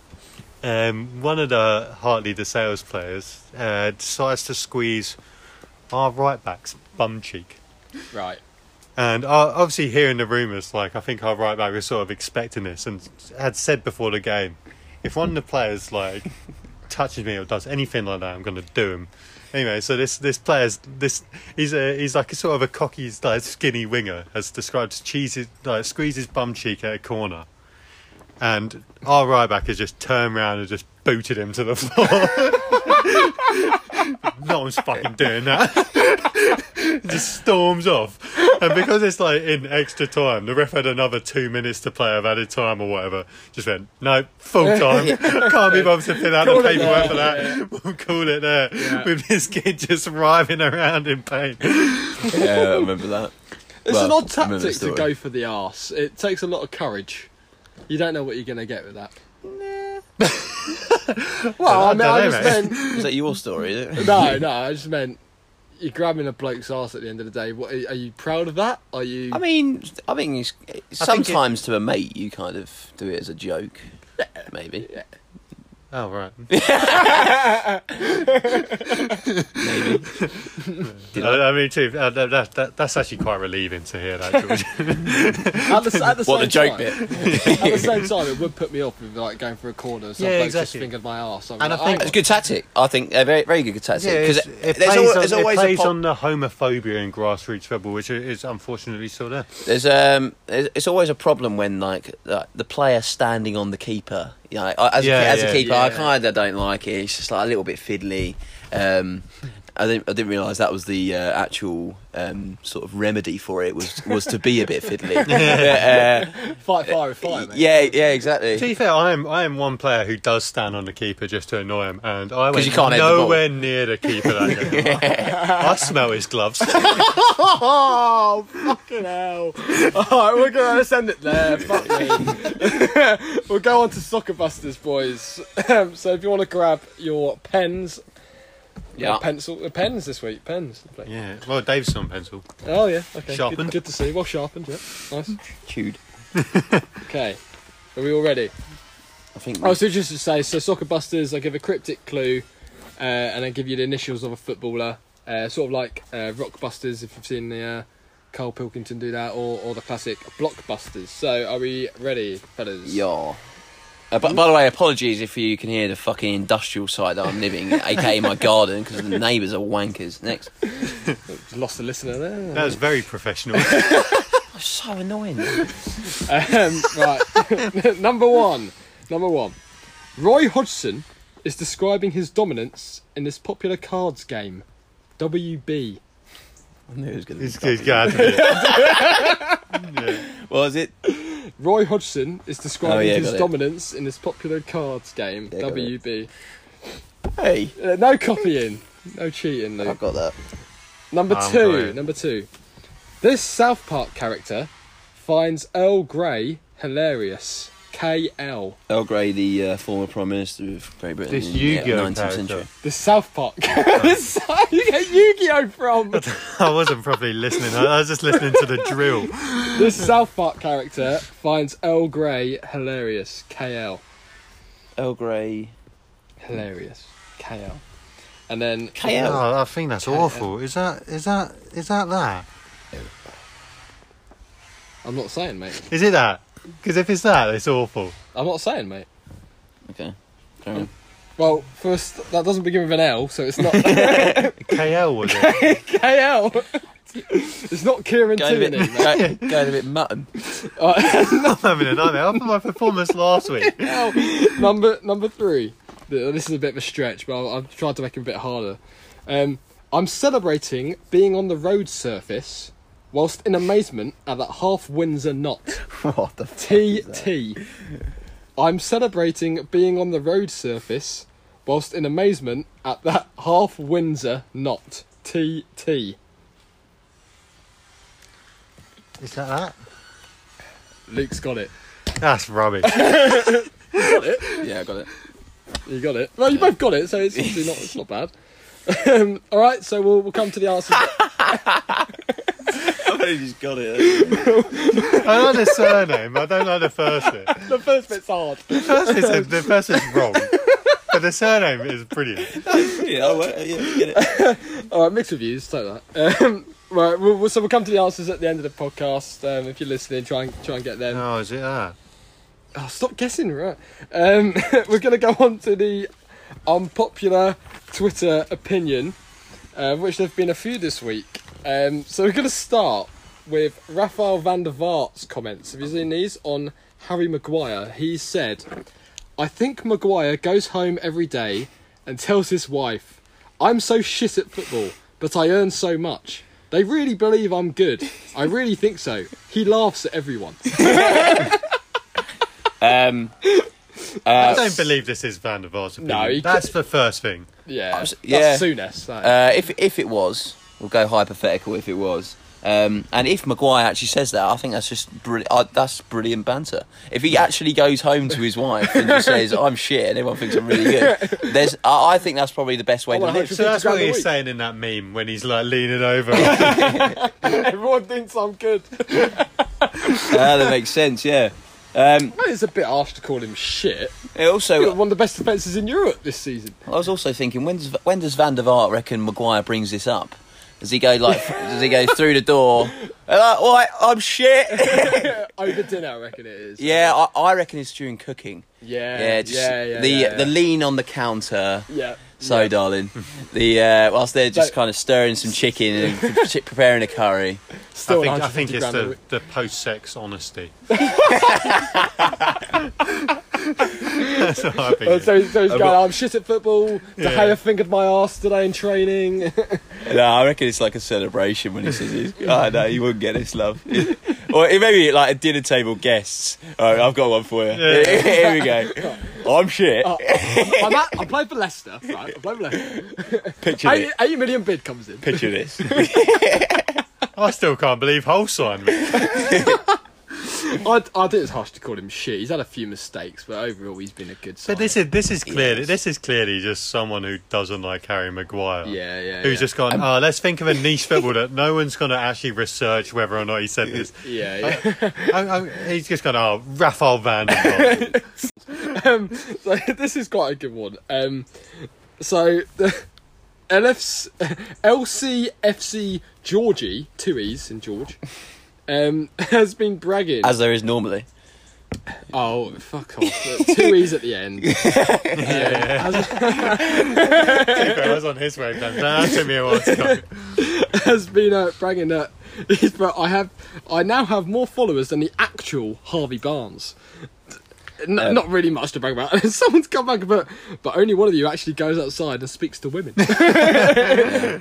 um, one of the Hartley the sales players uh, decides to squeeze our right back's bum cheek. right. And uh, obviously, hearing the rumours, like I think our right back was sort of expecting this and had said before the game, if one of the players like touches me or does anything like that, I'm going to do him. Anyway, so this this player's this he's a he's like a sort of a cocky, like skinny winger, as described as cheeses like squeezes his bum cheek at a corner, and our right back has just turned around and just booted him to the floor. No one's fucking doing that. just storms off. And because it's like in extra time, the ref had another two minutes to play of added time or whatever. Just went, no, full time. Can't be bothered to fill out Call the paperwork for that. We'll call it there. Yeah. With this kid just writhing around in pain. yeah, I remember that. It's Well, an odd I remember the tactic to go for the arse. It takes a lot of courage. You don't know what you're going to get with that. well, I, I mean, I dunno, just mate. meant Is that your story? Is it? no, no. I just meant you're grabbing a bloke's arse at the end of the day. What are you proud of that? Are you? I mean, I think it's, I think it- sometimes to a mate you kind of do it as a joke, maybe. Oh right. Maybe. I, I mean, too. Uh, that, that, that, that's actually quite relieving to hear that, George. at the, at the What same the joke time, bit? At the same time, it would put me off with like going for a corner. So Yeah, yeah, exactly. Just fingered my arse. I'm And I like, think- oh, It's a good tactic. I think a very, very good tactic. yeah, Because it's- it, there's, plays, al- on, there's it always plays a pop- on the homophobia in grassroots football, which is unfortunately still there. there's um there's- it's always a problem when like the, the player standing on the keeper. You know, as, Yeah, a, as yeah. a keeper, I Yeah. kind of don't like it. It's just like a little bit fiddly. Um, I didn't I didn't realise that was the uh, actual um, sort of remedy for it was was to be a bit fiddly. uh, fight fire with fire, mate. yeah, yeah, exactly. To be fair, I am I am one player who does stand on the keeper just to annoy him, and I went you can't head the nowhere near the keeper that game. I smell his gloves. Oh, fucking hell. Alright, we're going to send it there. Fuck me. we'll go on to Soccer Busters, boys. Um, so if you want to grab your pens, Yeah. pencil, uh, pens this week, pens. Yeah, well, Dave's on pencil. Oh, yeah, okay. Sharpened. Good, good to see. Well sharpened, yeah. Nice. Chewed. Okay. Are we all ready? I think. Oh, so just to say, so Soccer Busters, I give a cryptic clue, uh, and I give you the initials of a footballer, uh, sort of like uh, Rock Busters, if you've seen the uh, Karl Pilkington do that, or, or the classic Blockbusters. So, are we ready, fellas? Yeah. Uh, but by the way, apologies if you can hear the fucking industrial side that I'm living, aka my garden, because the neighbours are wankers. Next. Lost a listener there. That was very professional. Oh, so annoying. Um, right, number one. Number one. Roy Hodgson is describing his dominance in this popular cards game, WB. I knew it was going He's, he's got to be. Yeah. What was it? Roy Hodgson is describing Oh, yeah, his dominance in this popular cards game, Yeah. WB. Hey, Uh, no copying, no cheating, Luke. I've got that. Number I'm two, great. number two. This South Park character finds Earl Grey hilarious. KL. Earl Grey, the uh, former Prime Minister of Great Britain This in the Yu-Gi-Oh 19th character. century. The South Park. this, you get Yu-Gi-Oh from. I wasn't properly listening. I, I was just listening to the drill. this South Park character finds Earl Grey hilarious. KL. Earl Grey. Hilarious. KL. And then KL. Oh, I think that's awful. Is that is that is that that? I'm not saying, mate. Is it that? Because if it's that, it's awful. I'm not saying, mate. Okay. Carry on. Well, first, that doesn't begin with an L, so it's not KL was it? KL. it's not Kieran Going a Tierney, bit, mate. go- going a bit mutton. I'm not having a nightmare. After my performance last week. number number three. Th- This is a bit of a stretch, but I'll- I've tried to make it a bit harder. Um, I'm celebrating being on the road surface, whilst in amazement at that half Windsor knot. what the TT. I'm celebrating being on the road surface, whilst in amazement at that half Windsor knot. TT. Is that that? Luke's got it. That's rubbish. Got it. Yeah, I got it. You got it. Well, you both got it, so it's obviously not. It's not bad. Um, all right, so we'll we'll come to the answers. I've just got it. I know the surname. I don't know the first bit. the first bit's hard. The first bit's, the first bit's wrong. But the surname is brilliant. yeah, oh, well, yeah, get it. All right, mixed reviews. So that. Um, right, we'll, we'll- so we'll come to the answers at the end of the podcast. Um, if you're listening, try and try and get them. Oh, is it that? Oh, stop guessing, right? Um, we're going to go on to the unpopular Twitter opinion, uh, which there have been a few this week. Um, so we're going to start with Rafael van der Vaart's comments. Have you seen these on Harry Maguire? He said, I think Maguire goes home every day and tells his wife, I'm so shit at football, but I earn so much. They really believe I'm good. I really think so. He laughs at everyone. Um, I uh, don't believe this is Van der Vaart's opinion. No, he That's the first thing. Yeah, was- that's yeah. Souness. That. uh, if if it was, We'll go hypothetical if it was. Um, and if Maguire actually says that, I think that's just brilliant. Uh, that's brilliant banter. If he actually goes home to his wife and just says, "I'm shit," and everyone thinks I'm really good, there's. I I think that's probably the best way I to wanna live. So that's what he's saying in that meme when he's like leaning over. Everyone thinks I'm good. Ah, that makes sense. Yeah. Um, Well, it's a bit harsh to call him shit. it also, One of the best defences in Europe this season. I was also thinking, when does when does Van der Vaart reckon Maguire brings this up? Does he go like? does he go through the door? And like, what? I'm shit. Over dinner, I reckon it is. yeah, I, I reckon it's during cooking. Yeah. Yeah, just yeah, yeah, the yeah, the lean on the counter. Yeah. So, yeah. darling, the uh, whilst they're just So- kind of stirring some chicken and pre- preparing a curry. Still I think, I think it's the, the post-sex honesty. That's what I think. Uh, so, so he's I've going, got- I'm shit at football. De Yeah. Gea fingered my ass today in training. No, I reckon it's like a celebration when he says it. Oh, no, you wouldn't get this, love. or it may be like a dinner table guests. All right, I've got one for you. Yeah. Here we go. I'm shit. Oh, I'm at, I played for Leicester, right? I played for Leicester. Picture Eight, this. eight million bid comes in. Picture this. I still can't believe Hull signed me. I, I think it's harsh to call him shit. He's had a few mistakes, but overall he's been a good sign. But this is this is clearly Yes. this is clearly just someone who doesn't like Harry Maguire. yeah, yeah. Who's yeah. just gone, oh, let's think of a niche football that no one's going to actually research whether or not he said this. Yeah, yeah. I, I, he's just gone, oh, Rafael van der um, so this is quite a good one. Um, so the LFC, LCFC Georgie, two E's in George, um, has been bragging. As there is normally. oh, fuck off. two E's at the end. yeah. I was on his wavelength. That took me a while to come. has been uh, bragging that but I have I now have more followers than the actual Harvey Barnes. N- Um, not really much to brag about. Someone's come back, but but only one of you actually goes outside and speaks to women.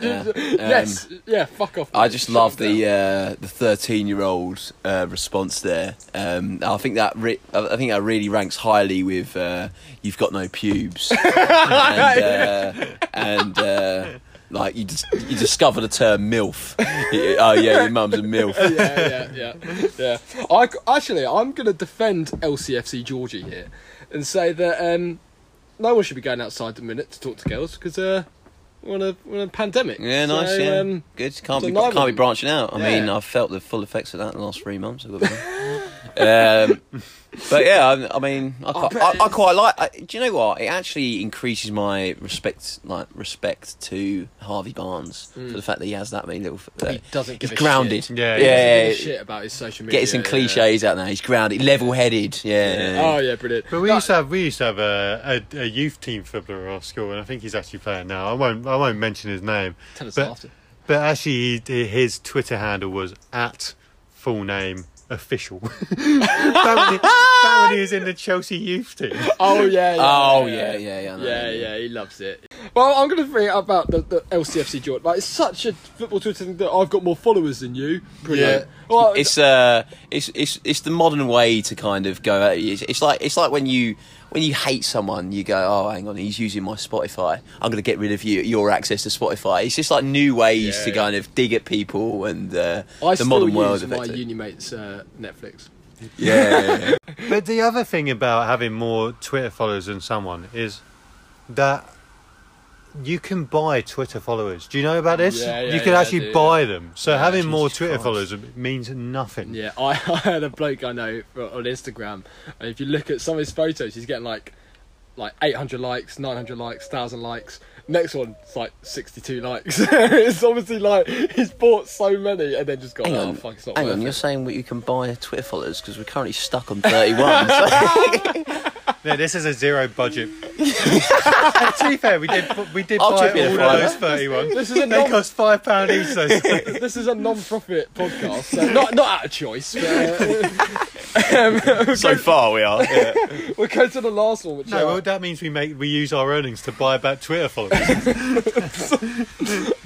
Yeah. yes, yeah, fuck off. I just Shut love the uh, the thirteen year old uh, response there. Um, I think that re- I think that really ranks highly with uh, "You've got no pubes" and, uh, and uh, like you just you discover the term "milf." oh yeah, your mum's a milf. yeah, yeah, yeah, yeah. I actually, I'm going to defend LCFC Georgie here and say that um, no one should be going outside the minute to talk to girls because uh, we're, in a, we're in a pandemic. Yeah, nice. So, yeah, um, good. Can't so be can't be branching out. I mean, I've felt the full effects of that in the last three months. I've got to um, but yeah, I, I mean, I quite, I, I quite like. I, do you know what? It actually increases my respect, like respect to Harvey Barnes for the fact that he has that many little. Uh. He doesn't give he's a grounded. shit. Yeah, yeah. he doesn't yeah, Give a shit about his social media. Getting some yeah. cliches out there. He's grounded, level-headed. Yeah. Oh yeah, brilliant. But we No, used to have we used to have a, a, a youth team footballer at our school, and I think he's actually playing now. I won't I won't mention his name, tell us but- after. but actually he, his Twitter handle was at full name official. back, when he, back when he was in the Chelsea youth team. Oh yeah. yeah Oh yeah, yeah, yeah, yeah. I know. Yeah, yeah, he loves it. Well, I'm going to bring it up about the, the LCFC George. Like, it's such a football Twitter thing that I've got more followers than you. Brilliant. Well, it's uh it's it's it's the modern way to kind of go. It's, it's like it's like when you when you hate someone you go oh hang on he's using my spotify i'm going to get rid of you your access to spotify it's just like new ways Yeah, to yeah. kind of dig at people and uh, I the still modern use world my effectively. uni mate's uh, Netflix. yeah, yeah, yeah. But the other thing about having more Twitter followers than someone is that you can buy Twitter followers. Do you know about this? Yeah, yeah, you can yeah, actually do, buy them. So Yeah, having more Twitter Christ. followers means nothing. Yeah, I, I had a bloke I know on Instagram, and if you look at some of his photos, he's getting like like 800 likes, 900 likes, 1,000 likes. Next one, it's like 62 likes. it's obviously like he's bought so many and then just gone, hang oh on fuck, it's not hang worth on you're saying that you can buy twitter followers because we're currently stuck on 31 so- No, this is a zero budget. to be fair, we did we did I'll buy chip in all a of fiver. those thirty-one. This is a They non- cost five pound each. Those. this is a non-profit podcast, so not not out of choice. But, uh, um, so far we are yeah. we'll go to the last one, which no, are- well, that means we make we use our earnings to buy back Twitter followers.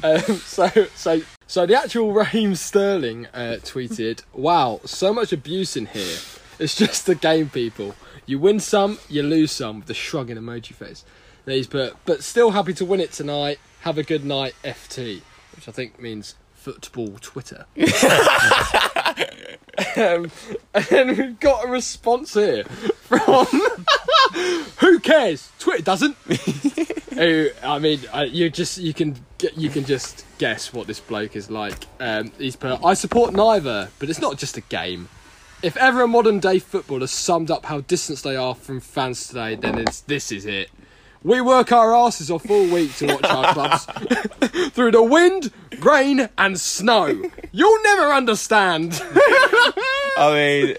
Um, so, so, so the actual Raheem Sterling uh, tweeted, "Wow, so much abuse in here. It's just a game, people. You win some, you lose some." With the shrugging emoji face. Then he's put, "But still happy to win it tonight. Have a good night, FT." which I think means football Twitter. um, and we've got a response here from who cares? Twitter doesn't. Who- I mean, you just you can you can just guess what this bloke is like. Um, he's put, I support neither, but it's not just a game. If ever a modern day footballer summed up how distant they are from fans today, then it's this is it. We work our asses off all week to watch our clubs through the wind, rain, and snow. You'll never understand. I mean,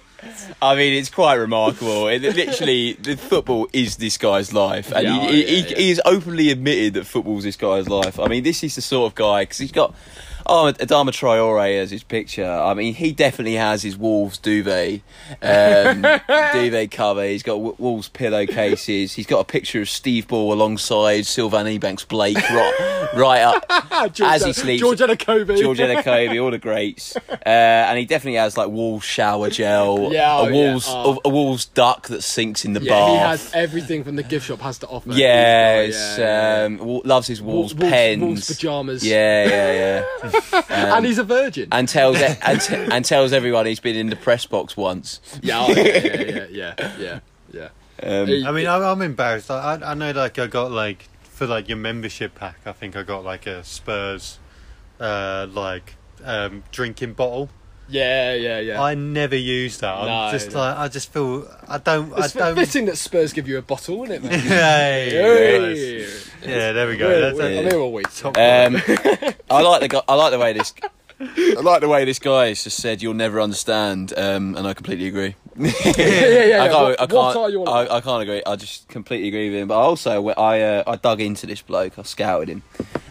I mean, it's quite remarkable. It, literally, the football is this guy's life, and Yeah, he, yeah, he, yeah. he is openly admitted that football's this guy's life. I mean, this is the sort of guy because he's got. Oh, Adama Traore as his picture. I mean, he definitely has his Wolves duvet, um, duvet cover. He's got w- Wolves pillowcases. He's got a picture of Steve Bull alongside Sylvan Ebanks Blake right, right up George, as he sleeps. George Kobe. George Kobe, all the greats, uh, and he definitely has like Wolves shower gel, Yeah, oh, a Wolves yeah, oh. a, Wolves duck that sinks in the Yeah, he has everything from the gift shop has to offer. Yes, Yeah, yeah, um, loves his Wolves, Wolves- pens, Wolves pajamas. Yeah, yeah, yeah. and he's a virgin. and tells e- and, t- and tells everyone he's been in the press box once. yeah, oh, yeah, yeah, yeah, yeah, yeah, yeah. Um, I mean, I'm, I'm embarrassed. I, I I know, like, I got like for like your membership pack. I think I got like a Spurs, uh, like um, drinking bottle. Yeah, yeah, yeah. I never use that. I'm No, just no. like I just feel I don't. it's I don't. fitting that Spurs give you a bottle, isn't it, mate? Hey, Hey. yeah, there we go. We're- That's, we're, I'm here all week. top um, I like the guy, I like the way this. I like the way this guy has just said you'll never understand, um, and I completely agree. yeah, yeah, yeah. I can't. What, I can't. what are you? I, I can't agree. I just completely agree with him. But also, I uh, I dug into this bloke. I scouted him,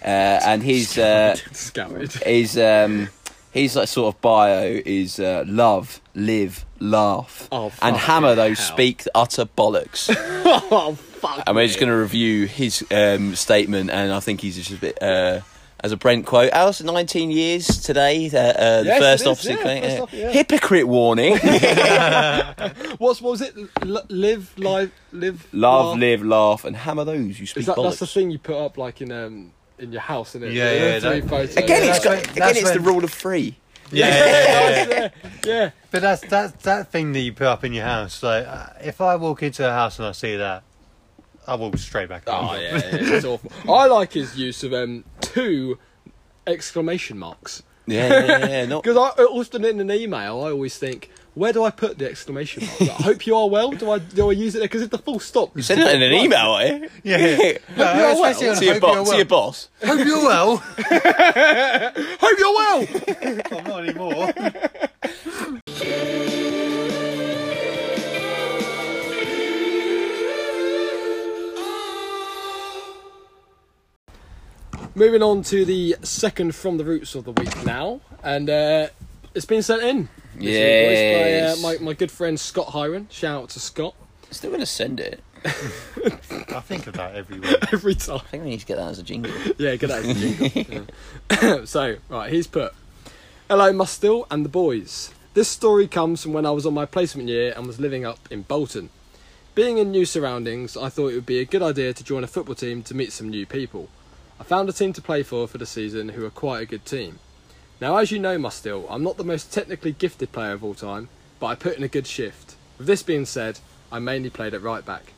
uh, and he's uh, Scouted. his um, his like sort of bio is uh, love, live, laugh, Oh, and hammer those hell. speak utter bollocks. oh fuck. and we're just going to review his um, statement, and I think he's just a bit. Uh, as a Brent quote, ours 19 years today, uh, uh, the first is, officer yeah, first yeah. off- yeah. Hypocrite warning. What's what was it? L- live, live, live, Love, laugh? live, laugh, and hammer those. You speak that bollocks. that's the thing you put up like in um in your house, isn't it? Yeah, The yeah, three that- photos. Again, yeah. it's got, when- again, that's it's the when- rule of three. Yeah, yeah, yeah, yeah. yeah, yeah. But that's that's that thing that you put up in your house. Like, uh, if I walk into a house and I see that, I walk straight back. Oh yeah, yeah, it's awful. I like his use of um two exclamation marks Yeah, yeah, yeah. yeah, Not, because I often in an email I always think. Where do I put the exclamation mark? Like, I hope you are well. Do I do I use it there? Because it's the full stop. you send it in an email, eh? Yeah. No, you're well. especially to, your bo- You're to your boss. Hope you're well. Hope you're well. I'm not anymore. Moving on to the second from the roots of the week now, and uh, it's been sent in. This week, Yes. by uh, my, my good friend Scott Hiron. Shout out to Scott Still going to send it. I think of that every week. every time. I think we need to get that as a jingle. Yeah, good as a jingle. Yeah. so, right, he's put Hello, Mustill and the boys. This story comes from when I was on my placement year and was living up in Bolton. Being in new surroundings, I thought it would be a good idea to join a football team to meet some new people. I found a team to play for for the season who are quite a good team. Now, as you know, Mustill, I'm not the most technically gifted player of all time, but I put in a good shift. With this being said, I mainly played at right back.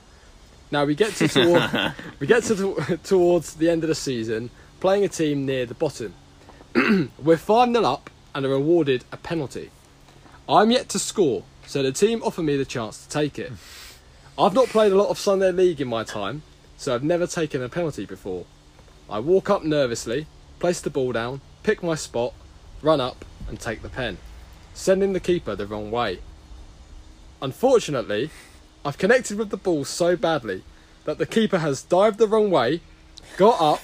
Now we get to toward, we get to towards the end of the season, playing a team near the bottom. We're five 0 up and are awarded a penalty. I'm yet to score, so the team offer me the chance to take it. I've not played a lot of Sunday League in my time, so I've never taken a penalty before. I walk up nervously, place the ball down, pick my spot, run up, and take the pen, sending the keeper the wrong way. Unfortunately, I've connected with the ball so badly that the keeper has dived the wrong way, got up,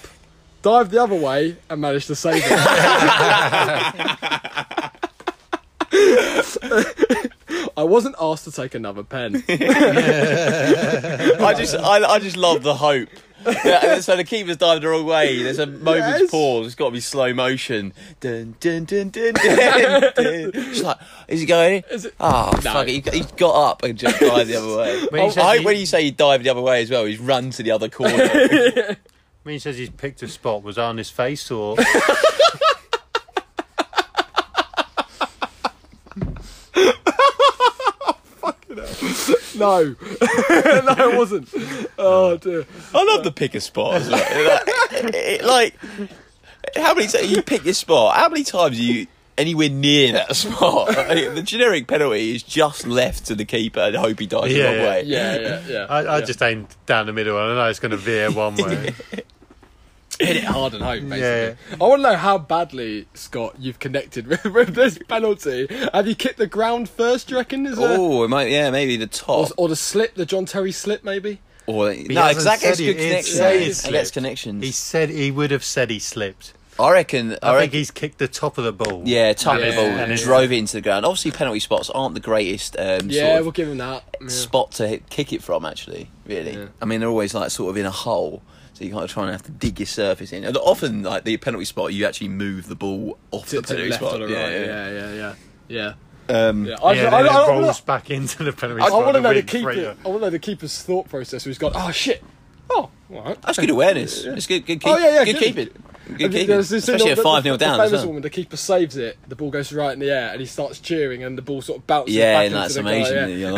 dived the other way, and managed to save it. I wasn't asked to take another pen. I just, I, I just love the hope. Yeah, so the keeper's dived the wrong way. There's a moment's Yes. pause. It's got to be slow motion. Dun, dun, dun, dun, dun, dun. She's like, is he going? Is it- Oh, No. fuck it. He, he got up and just dived the other way. When he Oh, says I he- when you say he dived the other way as well, he's run to the other corner. When he says he's picked a spot, was that on his face or? No, no, it wasn't. Oh dear. I love the pick a spot as well. like, it- like, how many times you pick your spot? How many times are you anywhere near that spot? Like, the generic penalty is just left to the keeper and hope he dies Yeah, the wrong yeah. way. Yeah, yeah, yeah. I, I yeah. just aimed down the middle, and I know it's going to veer one way. Hit it hard and hope. Basically, Yeah. I want to know how badly Scott you've connected with, with this penalty. Have you kicked the ground first? Do you reckon? Is there, Oh, it might, yeah, maybe the top. or the slip, the John Terry slip, maybe? Or, no, hasn't because that gets said good he- he connections. said he gets connections. he said he would have said he slipped. I reckon. I, I, think he's kicked the top of the ball. Yeah, tucked Yeah, the ball yeah, and yeah. drove it into the ground. Obviously, penalty spots aren't the greatest um, Yeah, sort of we'll give him that. Yeah. spot to hit, kick it from. Actually, really. Yeah. I mean, they're always like sort of in a hole, so you kind of try and have to dig your surface in. And often, like the penalty spot, you actually move the ball off To, the to the penalty left spot. or the right. Yeah, yeah, yeah, yeah. Um, yeah. I, Yeah, I, then I, it I, I, rolls back into the penalty I spot. want to know the keeper. freighter. I want to know the keeper's thought process. Where he's gone, oh shit, oh, all right. That's good awareness. It's good. Good keep. Oh, yeah, yeah, good, good. keeping. Good And keeping. there's this Especially of at five the- 0 down. as famous well. one, the keeper saves it, the ball goes right in the air, and he starts cheering, and the ball sort of bounces Yeah, back and into that's the amazing. Guy, yeah.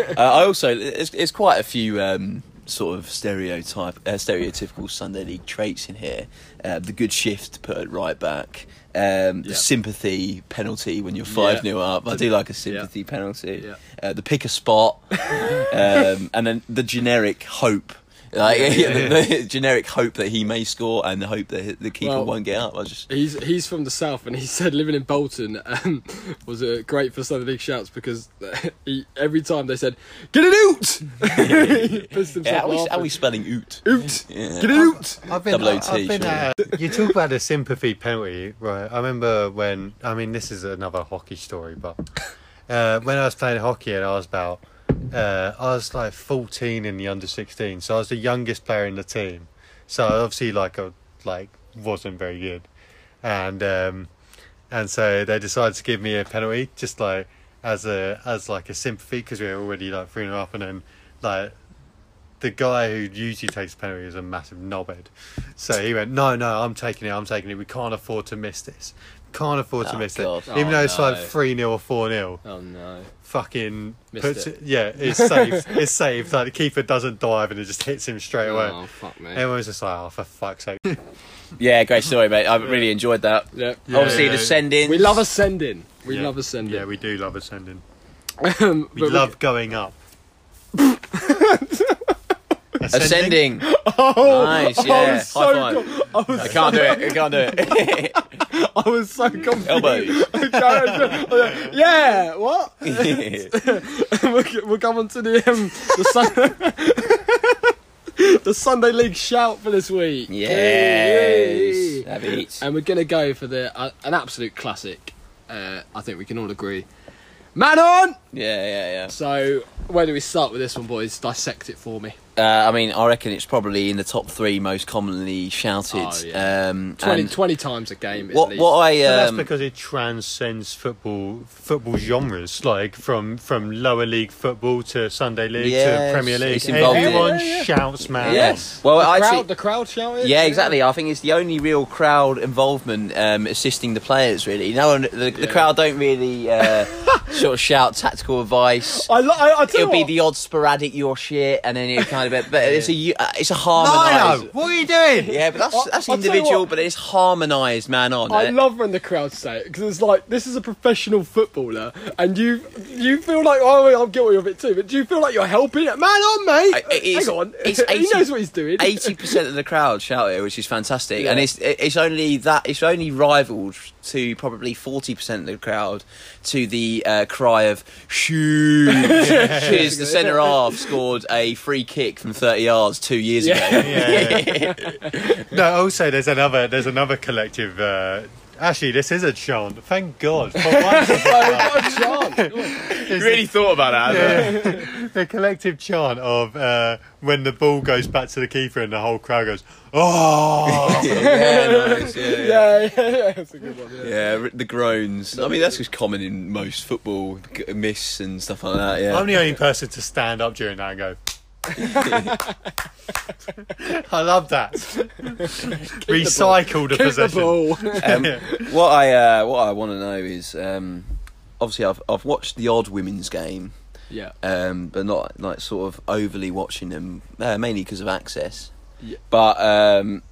Like- uh, I also, it's, it's quite a few um, sort of stereotype, uh, stereotypical Sunday League traits in here. Uh, the good shift to put it right back. Um, the sympathy penalty when you're five 0 up. I do like a sympathy penalty. Uh, the pick a spot, um, and then the generic hope. Like Yeah. the, the generic hope that he may score and the hope that the keeper Well, won't get up. I just He's he's from the south, and he said living in Bolton um, was uh, great for Sunday League shouts because he, every time they said "Get it out," he pissed himself yeah, how, are we, how are we spelling oot? Oot, Yeah. get it out. I've been, Double I- OT, I've been uh, you talk about a sympathy penalty, right? I remember when, I mean, this is another hockey story, but uh, when I was playing hockey and I was about, uh, I was like 14 in the under 16, so I was the youngest player in the team. So obviously, like, I like wasn't very good, and um, and so they decided to give me a penalty, just like as a as like a sympathy because we were already like three and up, and then like the guy who usually takes penalty is a massive knobhead. So he went, no, no, I'm taking it, I'm taking it. We can't afford to miss this. Can't afford to Oh, miss God. it. Even Oh, though it's like 3 0 or 4 0. Oh no! Fucking Missed puts it. it. Yeah, it's saved. it's saved. Like the keeper doesn't dive and it just hits him straight away. Oh fuck me! Everyone's just like, oh, for fuck's sake. Yeah, great story, mate. I really enjoyed that. Yeah. Yeah, Obviously, yeah, the yeah. send. We love a send. We Yeah. love a send. Yeah, we do love ascending. um, We but love going up. Ascending. Oh, Nice, I yeah. was High so five. com- I was I can't do it. I can't do it. I was so confused. Elbows. yeah, what? we'll, we'll come on to the um, the, sun- the Sunday League shout for this week. yes. Yay. Have it. And we're gonna go for the uh, an absolute classic. Uh, I think we can all agree. Man on. Yeah, yeah, yeah. So where do we start with this one, boys? Dissect it for me. Uh, I mean, I reckon it's probably in the top three most commonly shouted. Oh, yeah. um, 20, 20 times a game. At what least. what I But that's um, because it transcends football football genres, like from from lower league football to Sunday league Yes, to Premier League. it's involved Everyone Yeah, yeah, yeah. shouts, man. yes. Well, the I crowd, actually. the crowd shouted. Yeah, exactly. I think it's the only real crowd involvement um, assisting the players. Really, no one. The, the crowd don't really uh, sort of shout tactical advice. I, lo- I, I tell It'll be what, the odd sporadic your shit, and then it kind of. But it's a uh, it's a harmonised. no, what are you doing? Yeah, but that's I- that's I'll individual, what. but it's harmonised man on. I eh? love when the crowd say it because it's like this is a professional footballer, and you you feel like oh I'm guilty of it too, but do you feel like you're helping it? Man on, mate. It is- Hang on, it's he knows what he's doing. Eighty percent of the crowd shout it, which is fantastic, Yeah. and it's it's only that it's only rivaled to probably forty percent of the crowd to the uh, cry of "shoot," because the centre half scored a free kick from thirty yards two years Yeah. ago. Yeah, yeah. no, also there's another there's another collective. Uh, actually, this is a chant. Thank God. For once, it's a Oh, we've chant. got a chance. Come on. really thought about that. Yeah. the collective chant of uh, when the ball goes back to the keeper and the whole crowd goes, "Oh!" yeah, nice, yeah, yeah. yeah, yeah, yeah, that's a good one. Yeah. Yeah, the groans. I mean, that's just common in most football g- miss and stuff like that. Yeah. I'm the only person to stand up during that and go. I love that. Recycled the Kick the possession. ball. Um, what I uh, what I want to know is um, obviously I've I've watched the odd women's game, yeah. um, but not like sort of overly watching them, uh, mainly because of access. Yeah. But um,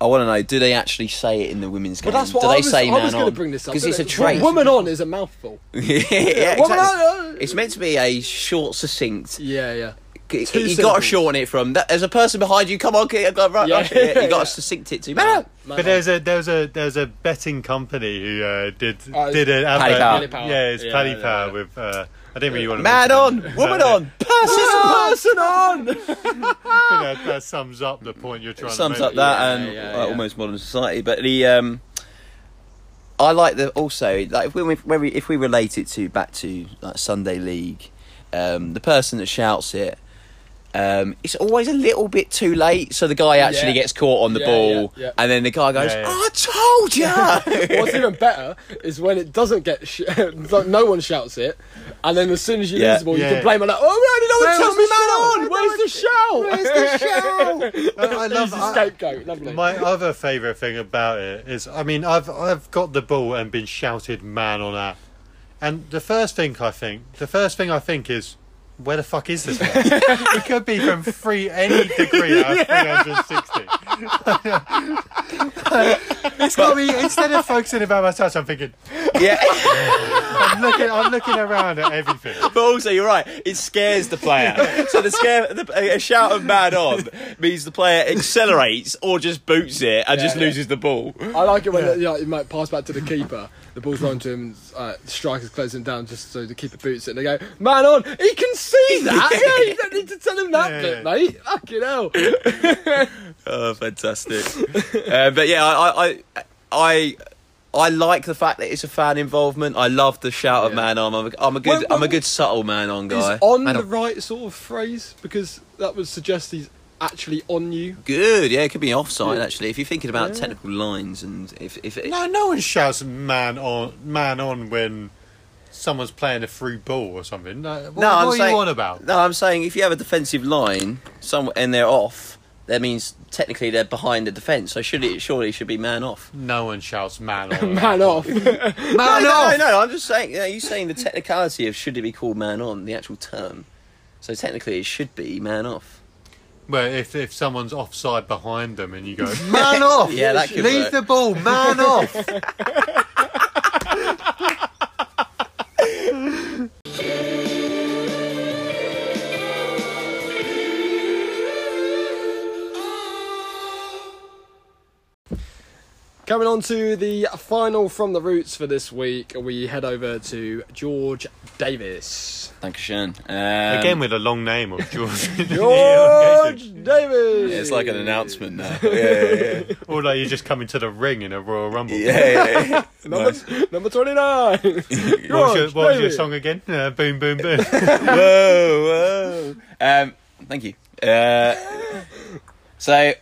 I want to know: do they actually say it in the women's game? But that's what do I they was, say I man was going on? bring this up. because it's a didn't trait. Woman on is a mouthful. yeah, Woman exactly. on. uh, It's meant to be a short, succinct. Yeah, yeah. You Two got to syllables. shorten it from. that- There's a person behind you. Come on, kid. Got right. Yeah, rush it. You got yeah. to succinct it to man. Man But there's a there's a there's a betting company who uh, did Uh, did an Paddy advert. Power. Power. Yeah, it's Yeah, Paddy yeah, Power yeah. with. Uh, I didn't really want to. Man on, it, woman on, person on. person on. I think that, that sums up the point you're trying sums to make. up that Yeah, and yeah, uh, yeah. almost modern society. But the um, I like the also like if we we if we relate it to back to like Sunday League, um, the person that shouts it. Um, it's always a little bit too late, so the guy actually Yeah. gets caught on the Yeah, ball, yeah, yeah. and then the guy goes, Yeah, yeah. "I told you." What's even better is when it doesn't get sh- no one shouts it, and then as soon as you Yeah. lose the ball, you can blame it like, oh, no, no one Where tell me, was Where's the on. shout? Where's the shout? I, I love He's a I- scapegoat. Lovely. My other favourite thing about it is, I mean, I've I've got the ball and been shouted man on at, and the first thing I think, the first thing I think is, where the fuck is this guy? he could be from free any degree out of three hundred sixty. it's got me instead of focusing about my touch, I'm thinking, yeah, I'm looking, I'm looking around at everything. but also you're right. It scares the player. so the scare, the, a shout of "man on" means the player accelerates or just boots it and just yeah. loses the ball. I like it when yeah, you might pass back to the keeper. The ball's run to him. Uh, strikers close him down just so the keeper boots it. And they go, "Man on! He can see that. yeah, you don't need to tell him that Yeah, bit, yeah. mate. Fucking hell." Oh, fantastic! uh, Uh, but yeah, I, I, I, I like the fact that it's a fan involvement. I love the shout of Yeah. "man on." I'm a, I'm a good, Well, I'm a good subtle man on guy. Is on Man the right sort of phrase because that would suggest he's actually on you. Good, yeah, it could be offside Yeah. actually. If you're thinking about Yeah. technical lines and if if it, No, no one shouts man on man on when someone's playing a free ball or something. No, what, No, I'm what are saying- you on about? No, I'm saying if you have a defensive line, some and they're off, that means technically they're behind the defence. So should it surely should be man off. No one shouts man on. Man off. Man no, no, no, I'm just saying. You know, you're saying the technicality of should it be called man on, the actual term. So technically, it should be man off. Well, if if someone's offside behind them and you go man off, Yeah, that could leave work. the ball, man off. Coming on to the final from the roots for this week, we head over to George Davis. Dankeschön. Um, Again with a long name of George. George Davis. it's like an announcement now. Yeah, yeah, yeah. or like you're just coming to the ring in a Royal Rumble. yeah, yeah, yeah. Number, Nice. number 29. What was, your, George what was your song again? Uh, boom, boom, boom. whoa, whoa. Um, thank you. Uh, so,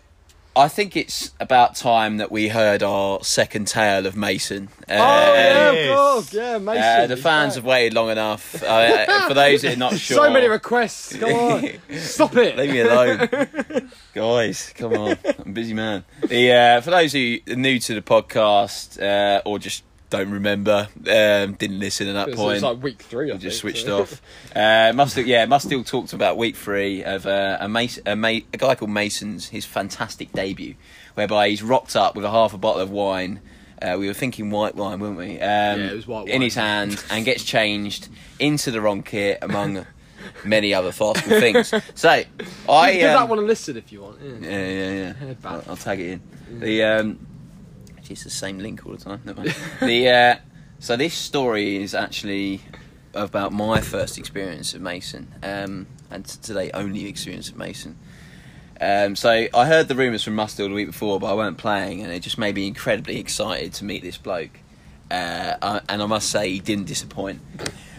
I think it's about time that we heard our second tale of Mason. Uh, Oh, yeah, of course. Yeah, Mason. uh, the fans back. have waited long enough. Uh, for those that are not sure, So many requests. Come on. Stop it. Leave me alone, guys. Come on, I'm a busy man. The uh, for those who are new to the podcast uh, or just don't remember, um, didn't listen at that point. it's like week three. I I just switched so. off. Uh, must have, yeah, Mustill talked about week three of uh, a, Mason, a, Ma- a guy called Mason's his fantastic debut, whereby he's rocked up with a half a bottle of wine. Uh, we were thinking white wine, weren't we? Um, Yeah, it was white in his hand and gets changed into the wrong kit among many other farcical things. So I Give that um, one a listen if you want. Yeah. yeah, yeah, yeah. I'll, I'll tag it in. The um, it's the same link all the time. Never mind. the uh, so this story is actually about my first experience of Mason, um, and today only experience of Mason. Um, so I heard the rumours from Mustard the week before, but I weren't playing, and it just made me incredibly excited to meet this bloke. Uh, I- and I must say, he didn't disappoint.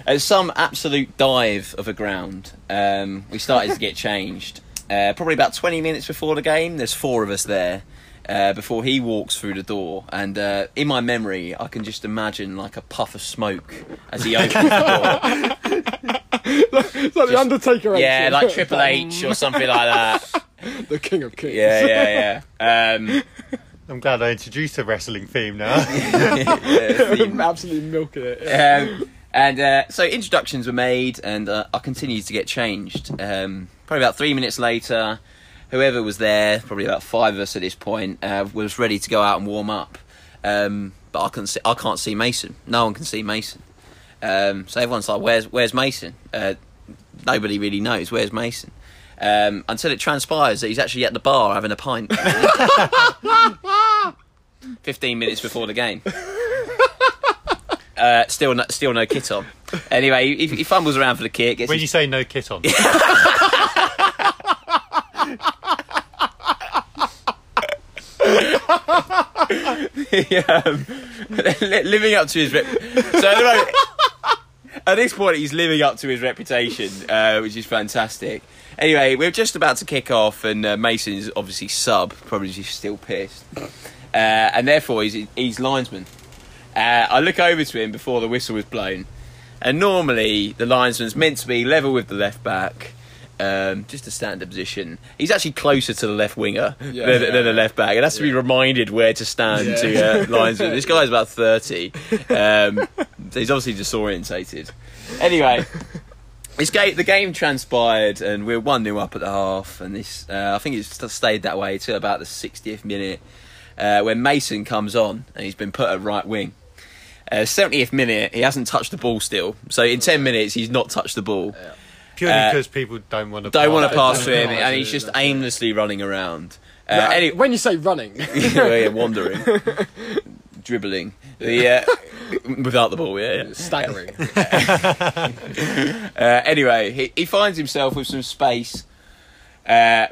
At some absolute dive of a ground, um, we started to get changed. Uh, probably about 20 minutes before the game, there's four of us there. Uh, before he walks through the door, and uh, in my memory, I can just imagine like a puff of smoke as he opens the door. it's like the Undertaker. Yeah, entrance. like Triple H or something like that. the King of Kings. Yeah, yeah, yeah. Um, I'm glad I introduced a wrestling theme now. yeah, theme. absolutely milking it. yeah. um, and uh, so introductions were made, and uh, I continued to get changed. Um, probably about three minutes later, whoever was there, probably about five of us at this point, uh, was ready to go out and warm up. Um, but I couldn't see, I can't see Mason. No one can see Mason. Um, so everyone's like, "Where's Where's Mason?" Uh, nobody really knows where's Mason. Um, until it transpires that he's actually at the bar having a pint. Fifteen minutes before the game. Uh, still, no, still no kit on. Anyway, he, he fumbles around for the kick. Gets when his you say no kit on, um, living up to his rep. So at, moment, at this point, he's living up to his reputation, uh, which is fantastic. Anyway, we're just about to kick off, and uh, Mason is obviously sub, probably just still pissed, uh, and therefore he's he's linesman. Uh, I look over to him before the whistle was blown, and normally the linesman's meant to be level with the left back. Um, just a standard position. He's actually closer to the left winger Yeah. than, than the left back, and has to be reminded where to stand Yeah. to uh, linesman. This guy's about thirty, um, so he's obviously disorientated. Anyway, this game, the game transpired, and we're one 0 up at the half, and this uh, I think it's stayed that way till about the 60th minute, uh, when Mason comes on and he's been put at right wing. Uh, 70th minute, he hasn't touched the ball still, so in 10 minutes he's not touched the ball. Purely Uh, because people don't want to. Don't want to Pass pass it, to him, and he's just that's it. aimlessly running around. Uh, Yeah, any- when you say running, yeah, wandering, dribbling, the uh, without the ball, yeah. yeah. staggering. Uh, anyway, he, he finds himself with some space. Uh,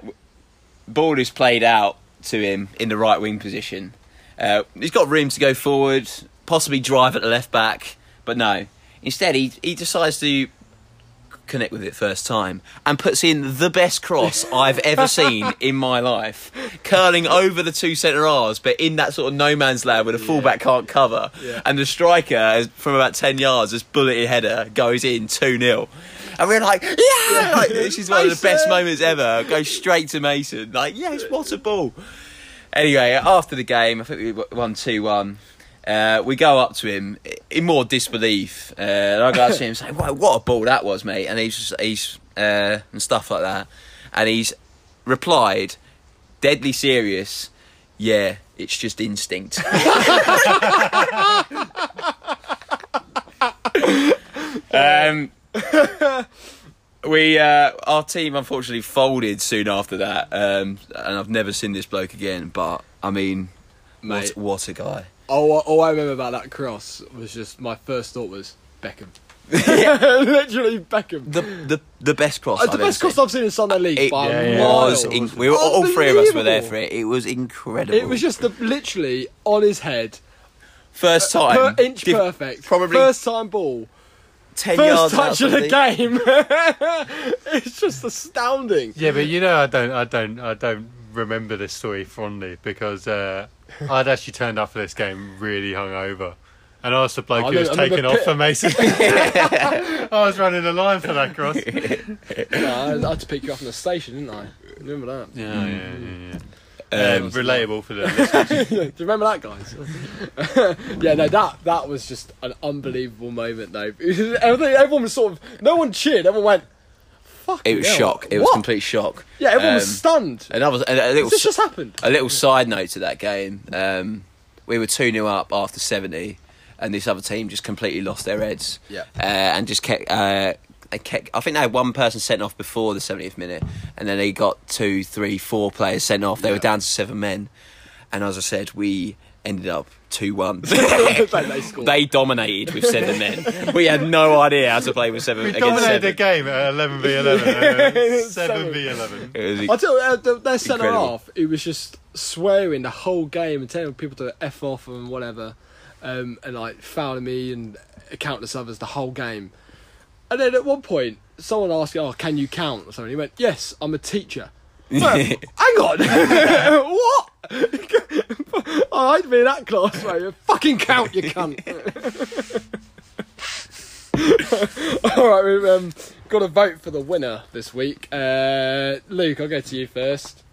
ball is played out to him in the right wing position. Uh, he's got room to go forward, possibly drive at the left back, but no. Instead, he he decides to connect with it first time and puts in the best cross I've ever seen in my life, curling over the two centre R's, but in that sort of no man's land where the fullback can't cover, Yeah. and the striker from about ten yards, this bulleted header goes in two 0 and we're like, yeah, like, this is one of the best moments ever. Go straight to Mason, like, yes, what a ball. Anyway, after the game, I think we won two one. Uh, we go up to him in more disbelief. Uh, and I go up to him and say, "Wow, what a ball that was, mate!" And he's just, he's uh, and stuff like that. And he's replied, deadly serious. Yeah, it's just instinct. um, we uh, our team unfortunately folded soon after that, um, and I've never seen this bloke again. But I mean, what, Mate. what a guy! All, all I remember about that cross was just my first thought was Beckham. Literally Beckham. The the the best cross. Uh, I've the ever best cross seen. I've seen in Sunday League It by Yeah, yeah. miles. was. In, we were all three of us were there for it. It was incredible. It was just the, literally on his head, first time, per inch div- perfect. probably first time ball, ten first yards touch of the game. it's just astounding. Yeah, but you know, I don't, I don't, I don't remember this story fondly because uh, I'd actually turned up for this game really hungover, and I was the bloke I who was remember- taken off for Mason. I was running the line for that cross. Yeah, I I had to pick you up from the station, didn't I? Remember that? Yeah, yeah, yeah. yeah. Um, Um, relatable for the listeners. Do you remember that, guys? yeah, no, that that was just an unbelievable moment, though. Everything, everyone was sort of, no one cheered. Everyone went, "Fuck." it was shock. It was complete shock. Yeah, everyone was Um, stunned. And I was and a little This just happened. a little side note to that game. Um, we were 2 0 up after 70, and this other team just completely lost their heads. Yeah. Uh, and just kept, uh, they kept. I think they had one person sent off before the 70th minute, and then they got two, three, four players sent off. They were down to seven men. And as I said, we ended up 2 1. they they dominated with seven men. We had no idea how to play with seven We against dominated the seven. game at 11 v 11, uh, 7 Seven. v 11. It I was, tell you, uh, the- their centre half, he was just swearing the whole game and telling people to f off and whatever, um, and like fouling me and countless others the whole game. And then at one point, someone asked, "Oh, can you count?" or something. He went, "Yes, I'm a teacher." Well, hang on, What? I'd be in that class, mate. Fucking count, you cunt. All right, we've um, got to vote for the winner this week. Uh, Luke, I'll go to you first.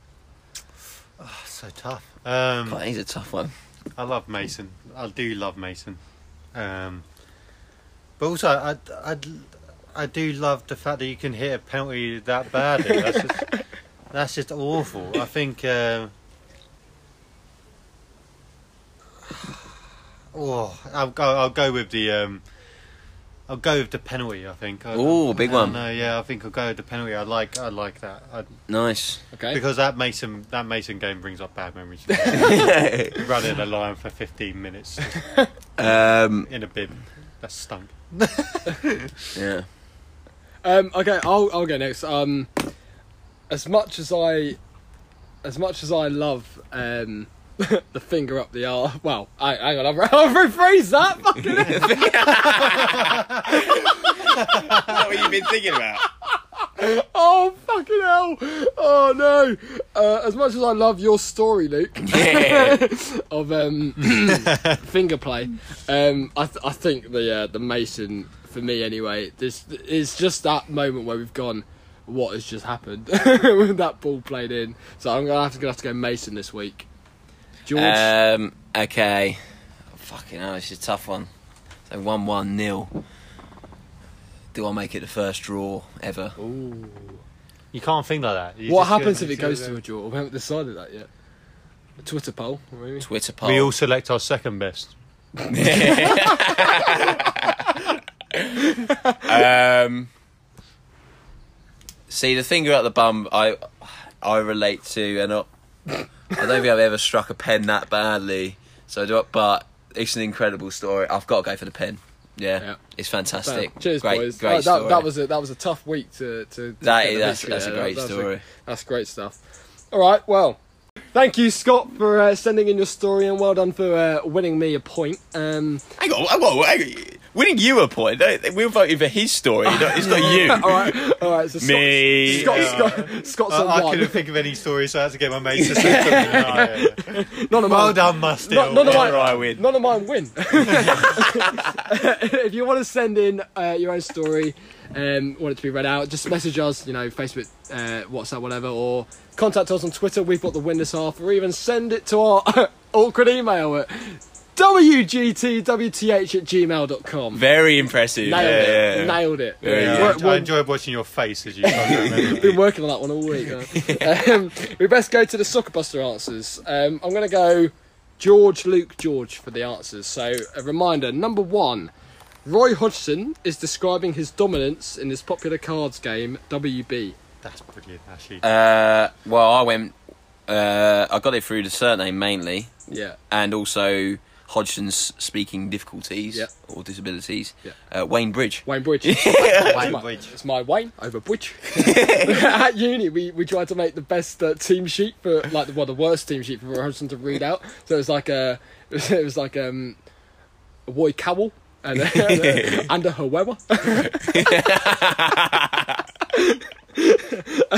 So tough. Um, God, he's a tough one. I love Mason. I do love Mason. Um, but also, I, I, I do love the fact that you can hit a penalty that badly. That's just, that's just awful. I think. Uh, oh, I'll go. I'll go with the. Um, I'll go with the penalty. I think. I, Ooh, big I don't one. know, yeah, I think I'll go with the penalty. I like. I like that. I, Nice. Okay. because that Mason that Mason game brings up bad memories. Running a line for 15 minutes um, in a bin. That stunk. yeah. Um, okay, I'll I'll go next. Um, as much as I, as much as I love um, the finger up the arse. Well, I, hang on, I'll, I'll rephrase that. Fucking hell. what you've been thinking about? oh fucking hell! Oh no! Uh, as much as I love your story, Luke, of um, finger play, um, I th- I think the uh, the Mason for me anyway. This is just that moment where we've gone. What has just happened with that ball played in? So I'm gonna have to, gonna have to go Mason this week. George, Um, okay. Fucking hell, this is a tough one. So 1 1 nil. Do I make it the first draw ever? Ooh. You can't think like that. You what happens if it goes go- to a draw? We haven't decided that yet. A Twitter poll, maybe. Twitter poll. We all select our second best. um, see, the thing about the bum, I I relate to, and I, I don't think I've ever struck a pen that badly. So, do I, but it's an incredible story. I've got to go for the pen. Yeah, Yeah. it's fantastic. Fair. Cheers, great, boys. Great Uh, story. that, that was a that was a tough week to to. to That get is- the that's- victory that's a there. great That's story. that's great stuff. All right, well, thank you, Scott, for uh, sending in your story, and well done for uh, winning me a point. Um, Hang on, hang on, hang on. Winning you a point. don't- We're voting for his story. It's not you. all right, all right. So Scott, Me. Scott, Yeah. Scott, Scott's at I, I one. couldn't think of any stories, so I had to get my mates to say something. Oh, yeah. None of Well mine. done, Musty. None, none of mine. I win. None of mine win. if you want to send in uh, your own story, um, want it to be read out, just message us. You know, Facebook, uh, WhatsApp, whatever, or contact us on Twitter. We've got the win this half, or even send it to our awkward email at wgtwth at gmail.com. Very impressive. Nailed yeah, it. yeah, yeah. Nailed it. Very Yeah, We're- I, we're- enjoyed watching your face as you tried to remember. been working on that one all week. huh? um, we best go to the Soccer Buster answers. Um, I'm going to go George, Luke, George for the answers. So, a reminder number one Roy Hodgson is describing his dominance in his popular cards game, WB. That's brilliant, actually. Uh, well, I went. Uh, I got it through the surname mainly, Yeah. and also Hodgson's speaking difficulties Yeah. or disabilities. Yeah. Uh, Wayne Bridge. Wayne Bridge. Wayne It's my- Bridge. It's my Wayne over Bridge. At uni, we, we tried to make the best uh, team sheet for like the well, the worst team sheet for Hodgson to read out. So it was like a it was, it was like um a Roy Cowell and a, and a Herrera.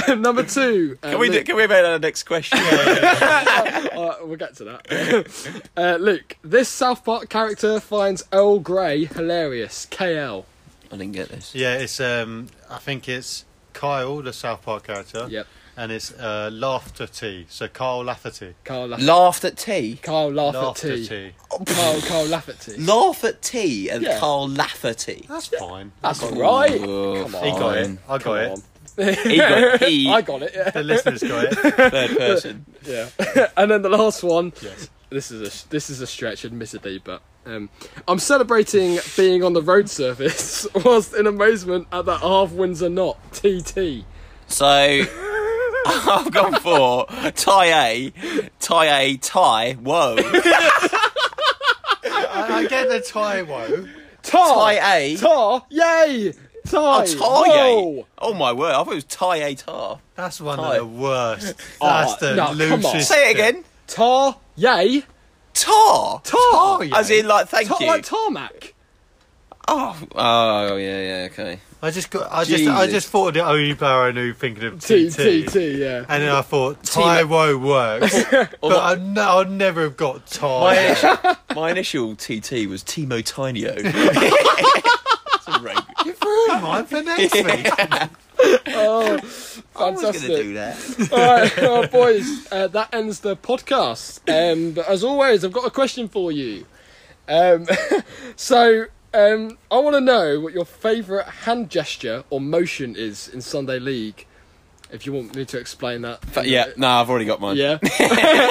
Um, number two. uh, Can we do, can we move on to the next question? uh, we'll get to that. uh, Luke, this South Park character finds Earl Grey hilarious. KL. I didn't get this. Yeah, it's um, I think it's Kyle, the South Park character, Yep. And it's uh, Laughter T. So Kyle Lafferty. Carl laugh. Laughed at tea. Carl laugh at Laughter tea. Carl Carl laugh at tea. Laugh at tea and Yeah. Carl laugh at tea. That's fine. That's all right. Come on. He got it. I got Come it. on. He got he. I got it. Yeah. The listeners got it. Third person. Yeah. and then the last one. Yes. This is a this is a stretch, admittedly, but um, I'm celebrating being on the road surface whilst in amazement at that half Windsor knot TT. So I've gone for tie A, tie A, tie. Whoa, I, I get the tie woe. Tar. tie A. Tar. Yay. Tie. Oh, tie Whoa. Oh my word! I thought it was tie A tar. That's one Tie. of the worst. Oh, That's the no, come on. loosest. Say it again. Tar. Yay. Tar. Tar. As in, like, thank Tar you. like tarmac. Oh, oh yeah, yeah, okay. I just got. I just. I just thought of the only player I knew thinking of T TT. T T. Yeah. And then I thought tie works, but I no, I'd never have got My initial, my initial TT was Timo Tinio. it's a rape. doing mine for next week. I was going Fantastic. to do that. All right, well, boys, uh, that ends the podcast. Um, but as always, I've got a question for you. Um, so, um, I want to know what your favourite hand gesture or motion is in Sunday League. If you want me to explain that. But yeah, no, I've already got mine. Yeah,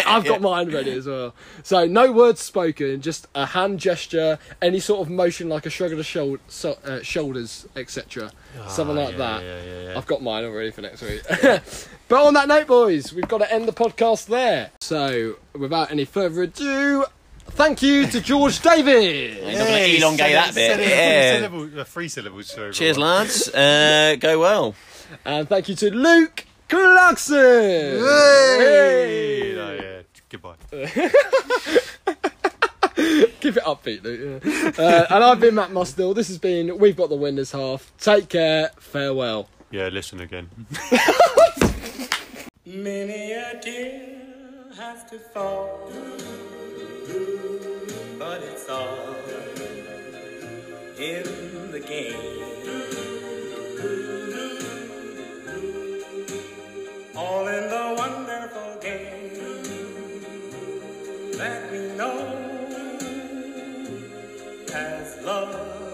I've got mine ready as well. So no words spoken, just a hand gesture, any sort of motion like a shrug of the shoul- so, uh, shoulders, etc. Something like yeah, that. yeah, yeah, yeah. I've got mine already for next week. but on that note, boys, we've got to end the podcast there. So without any further ado, thank you to George David. I'm not going to elongate that bit. Yeah. Syllable, three syllables. For Cheers, everyone. lads. Uh, go well. And thank you to Luke Clarkson. Hey! No, yeah. Goodbye. Keep it upbeat, Luke. yeah. Uh, and I've been Matt Mustill. This has been We've Got the Win This Half. Take care. Farewell. Yeah, listen again. Many a tear has to fall, but it's all in the game. All in the wonderful game that we know as love.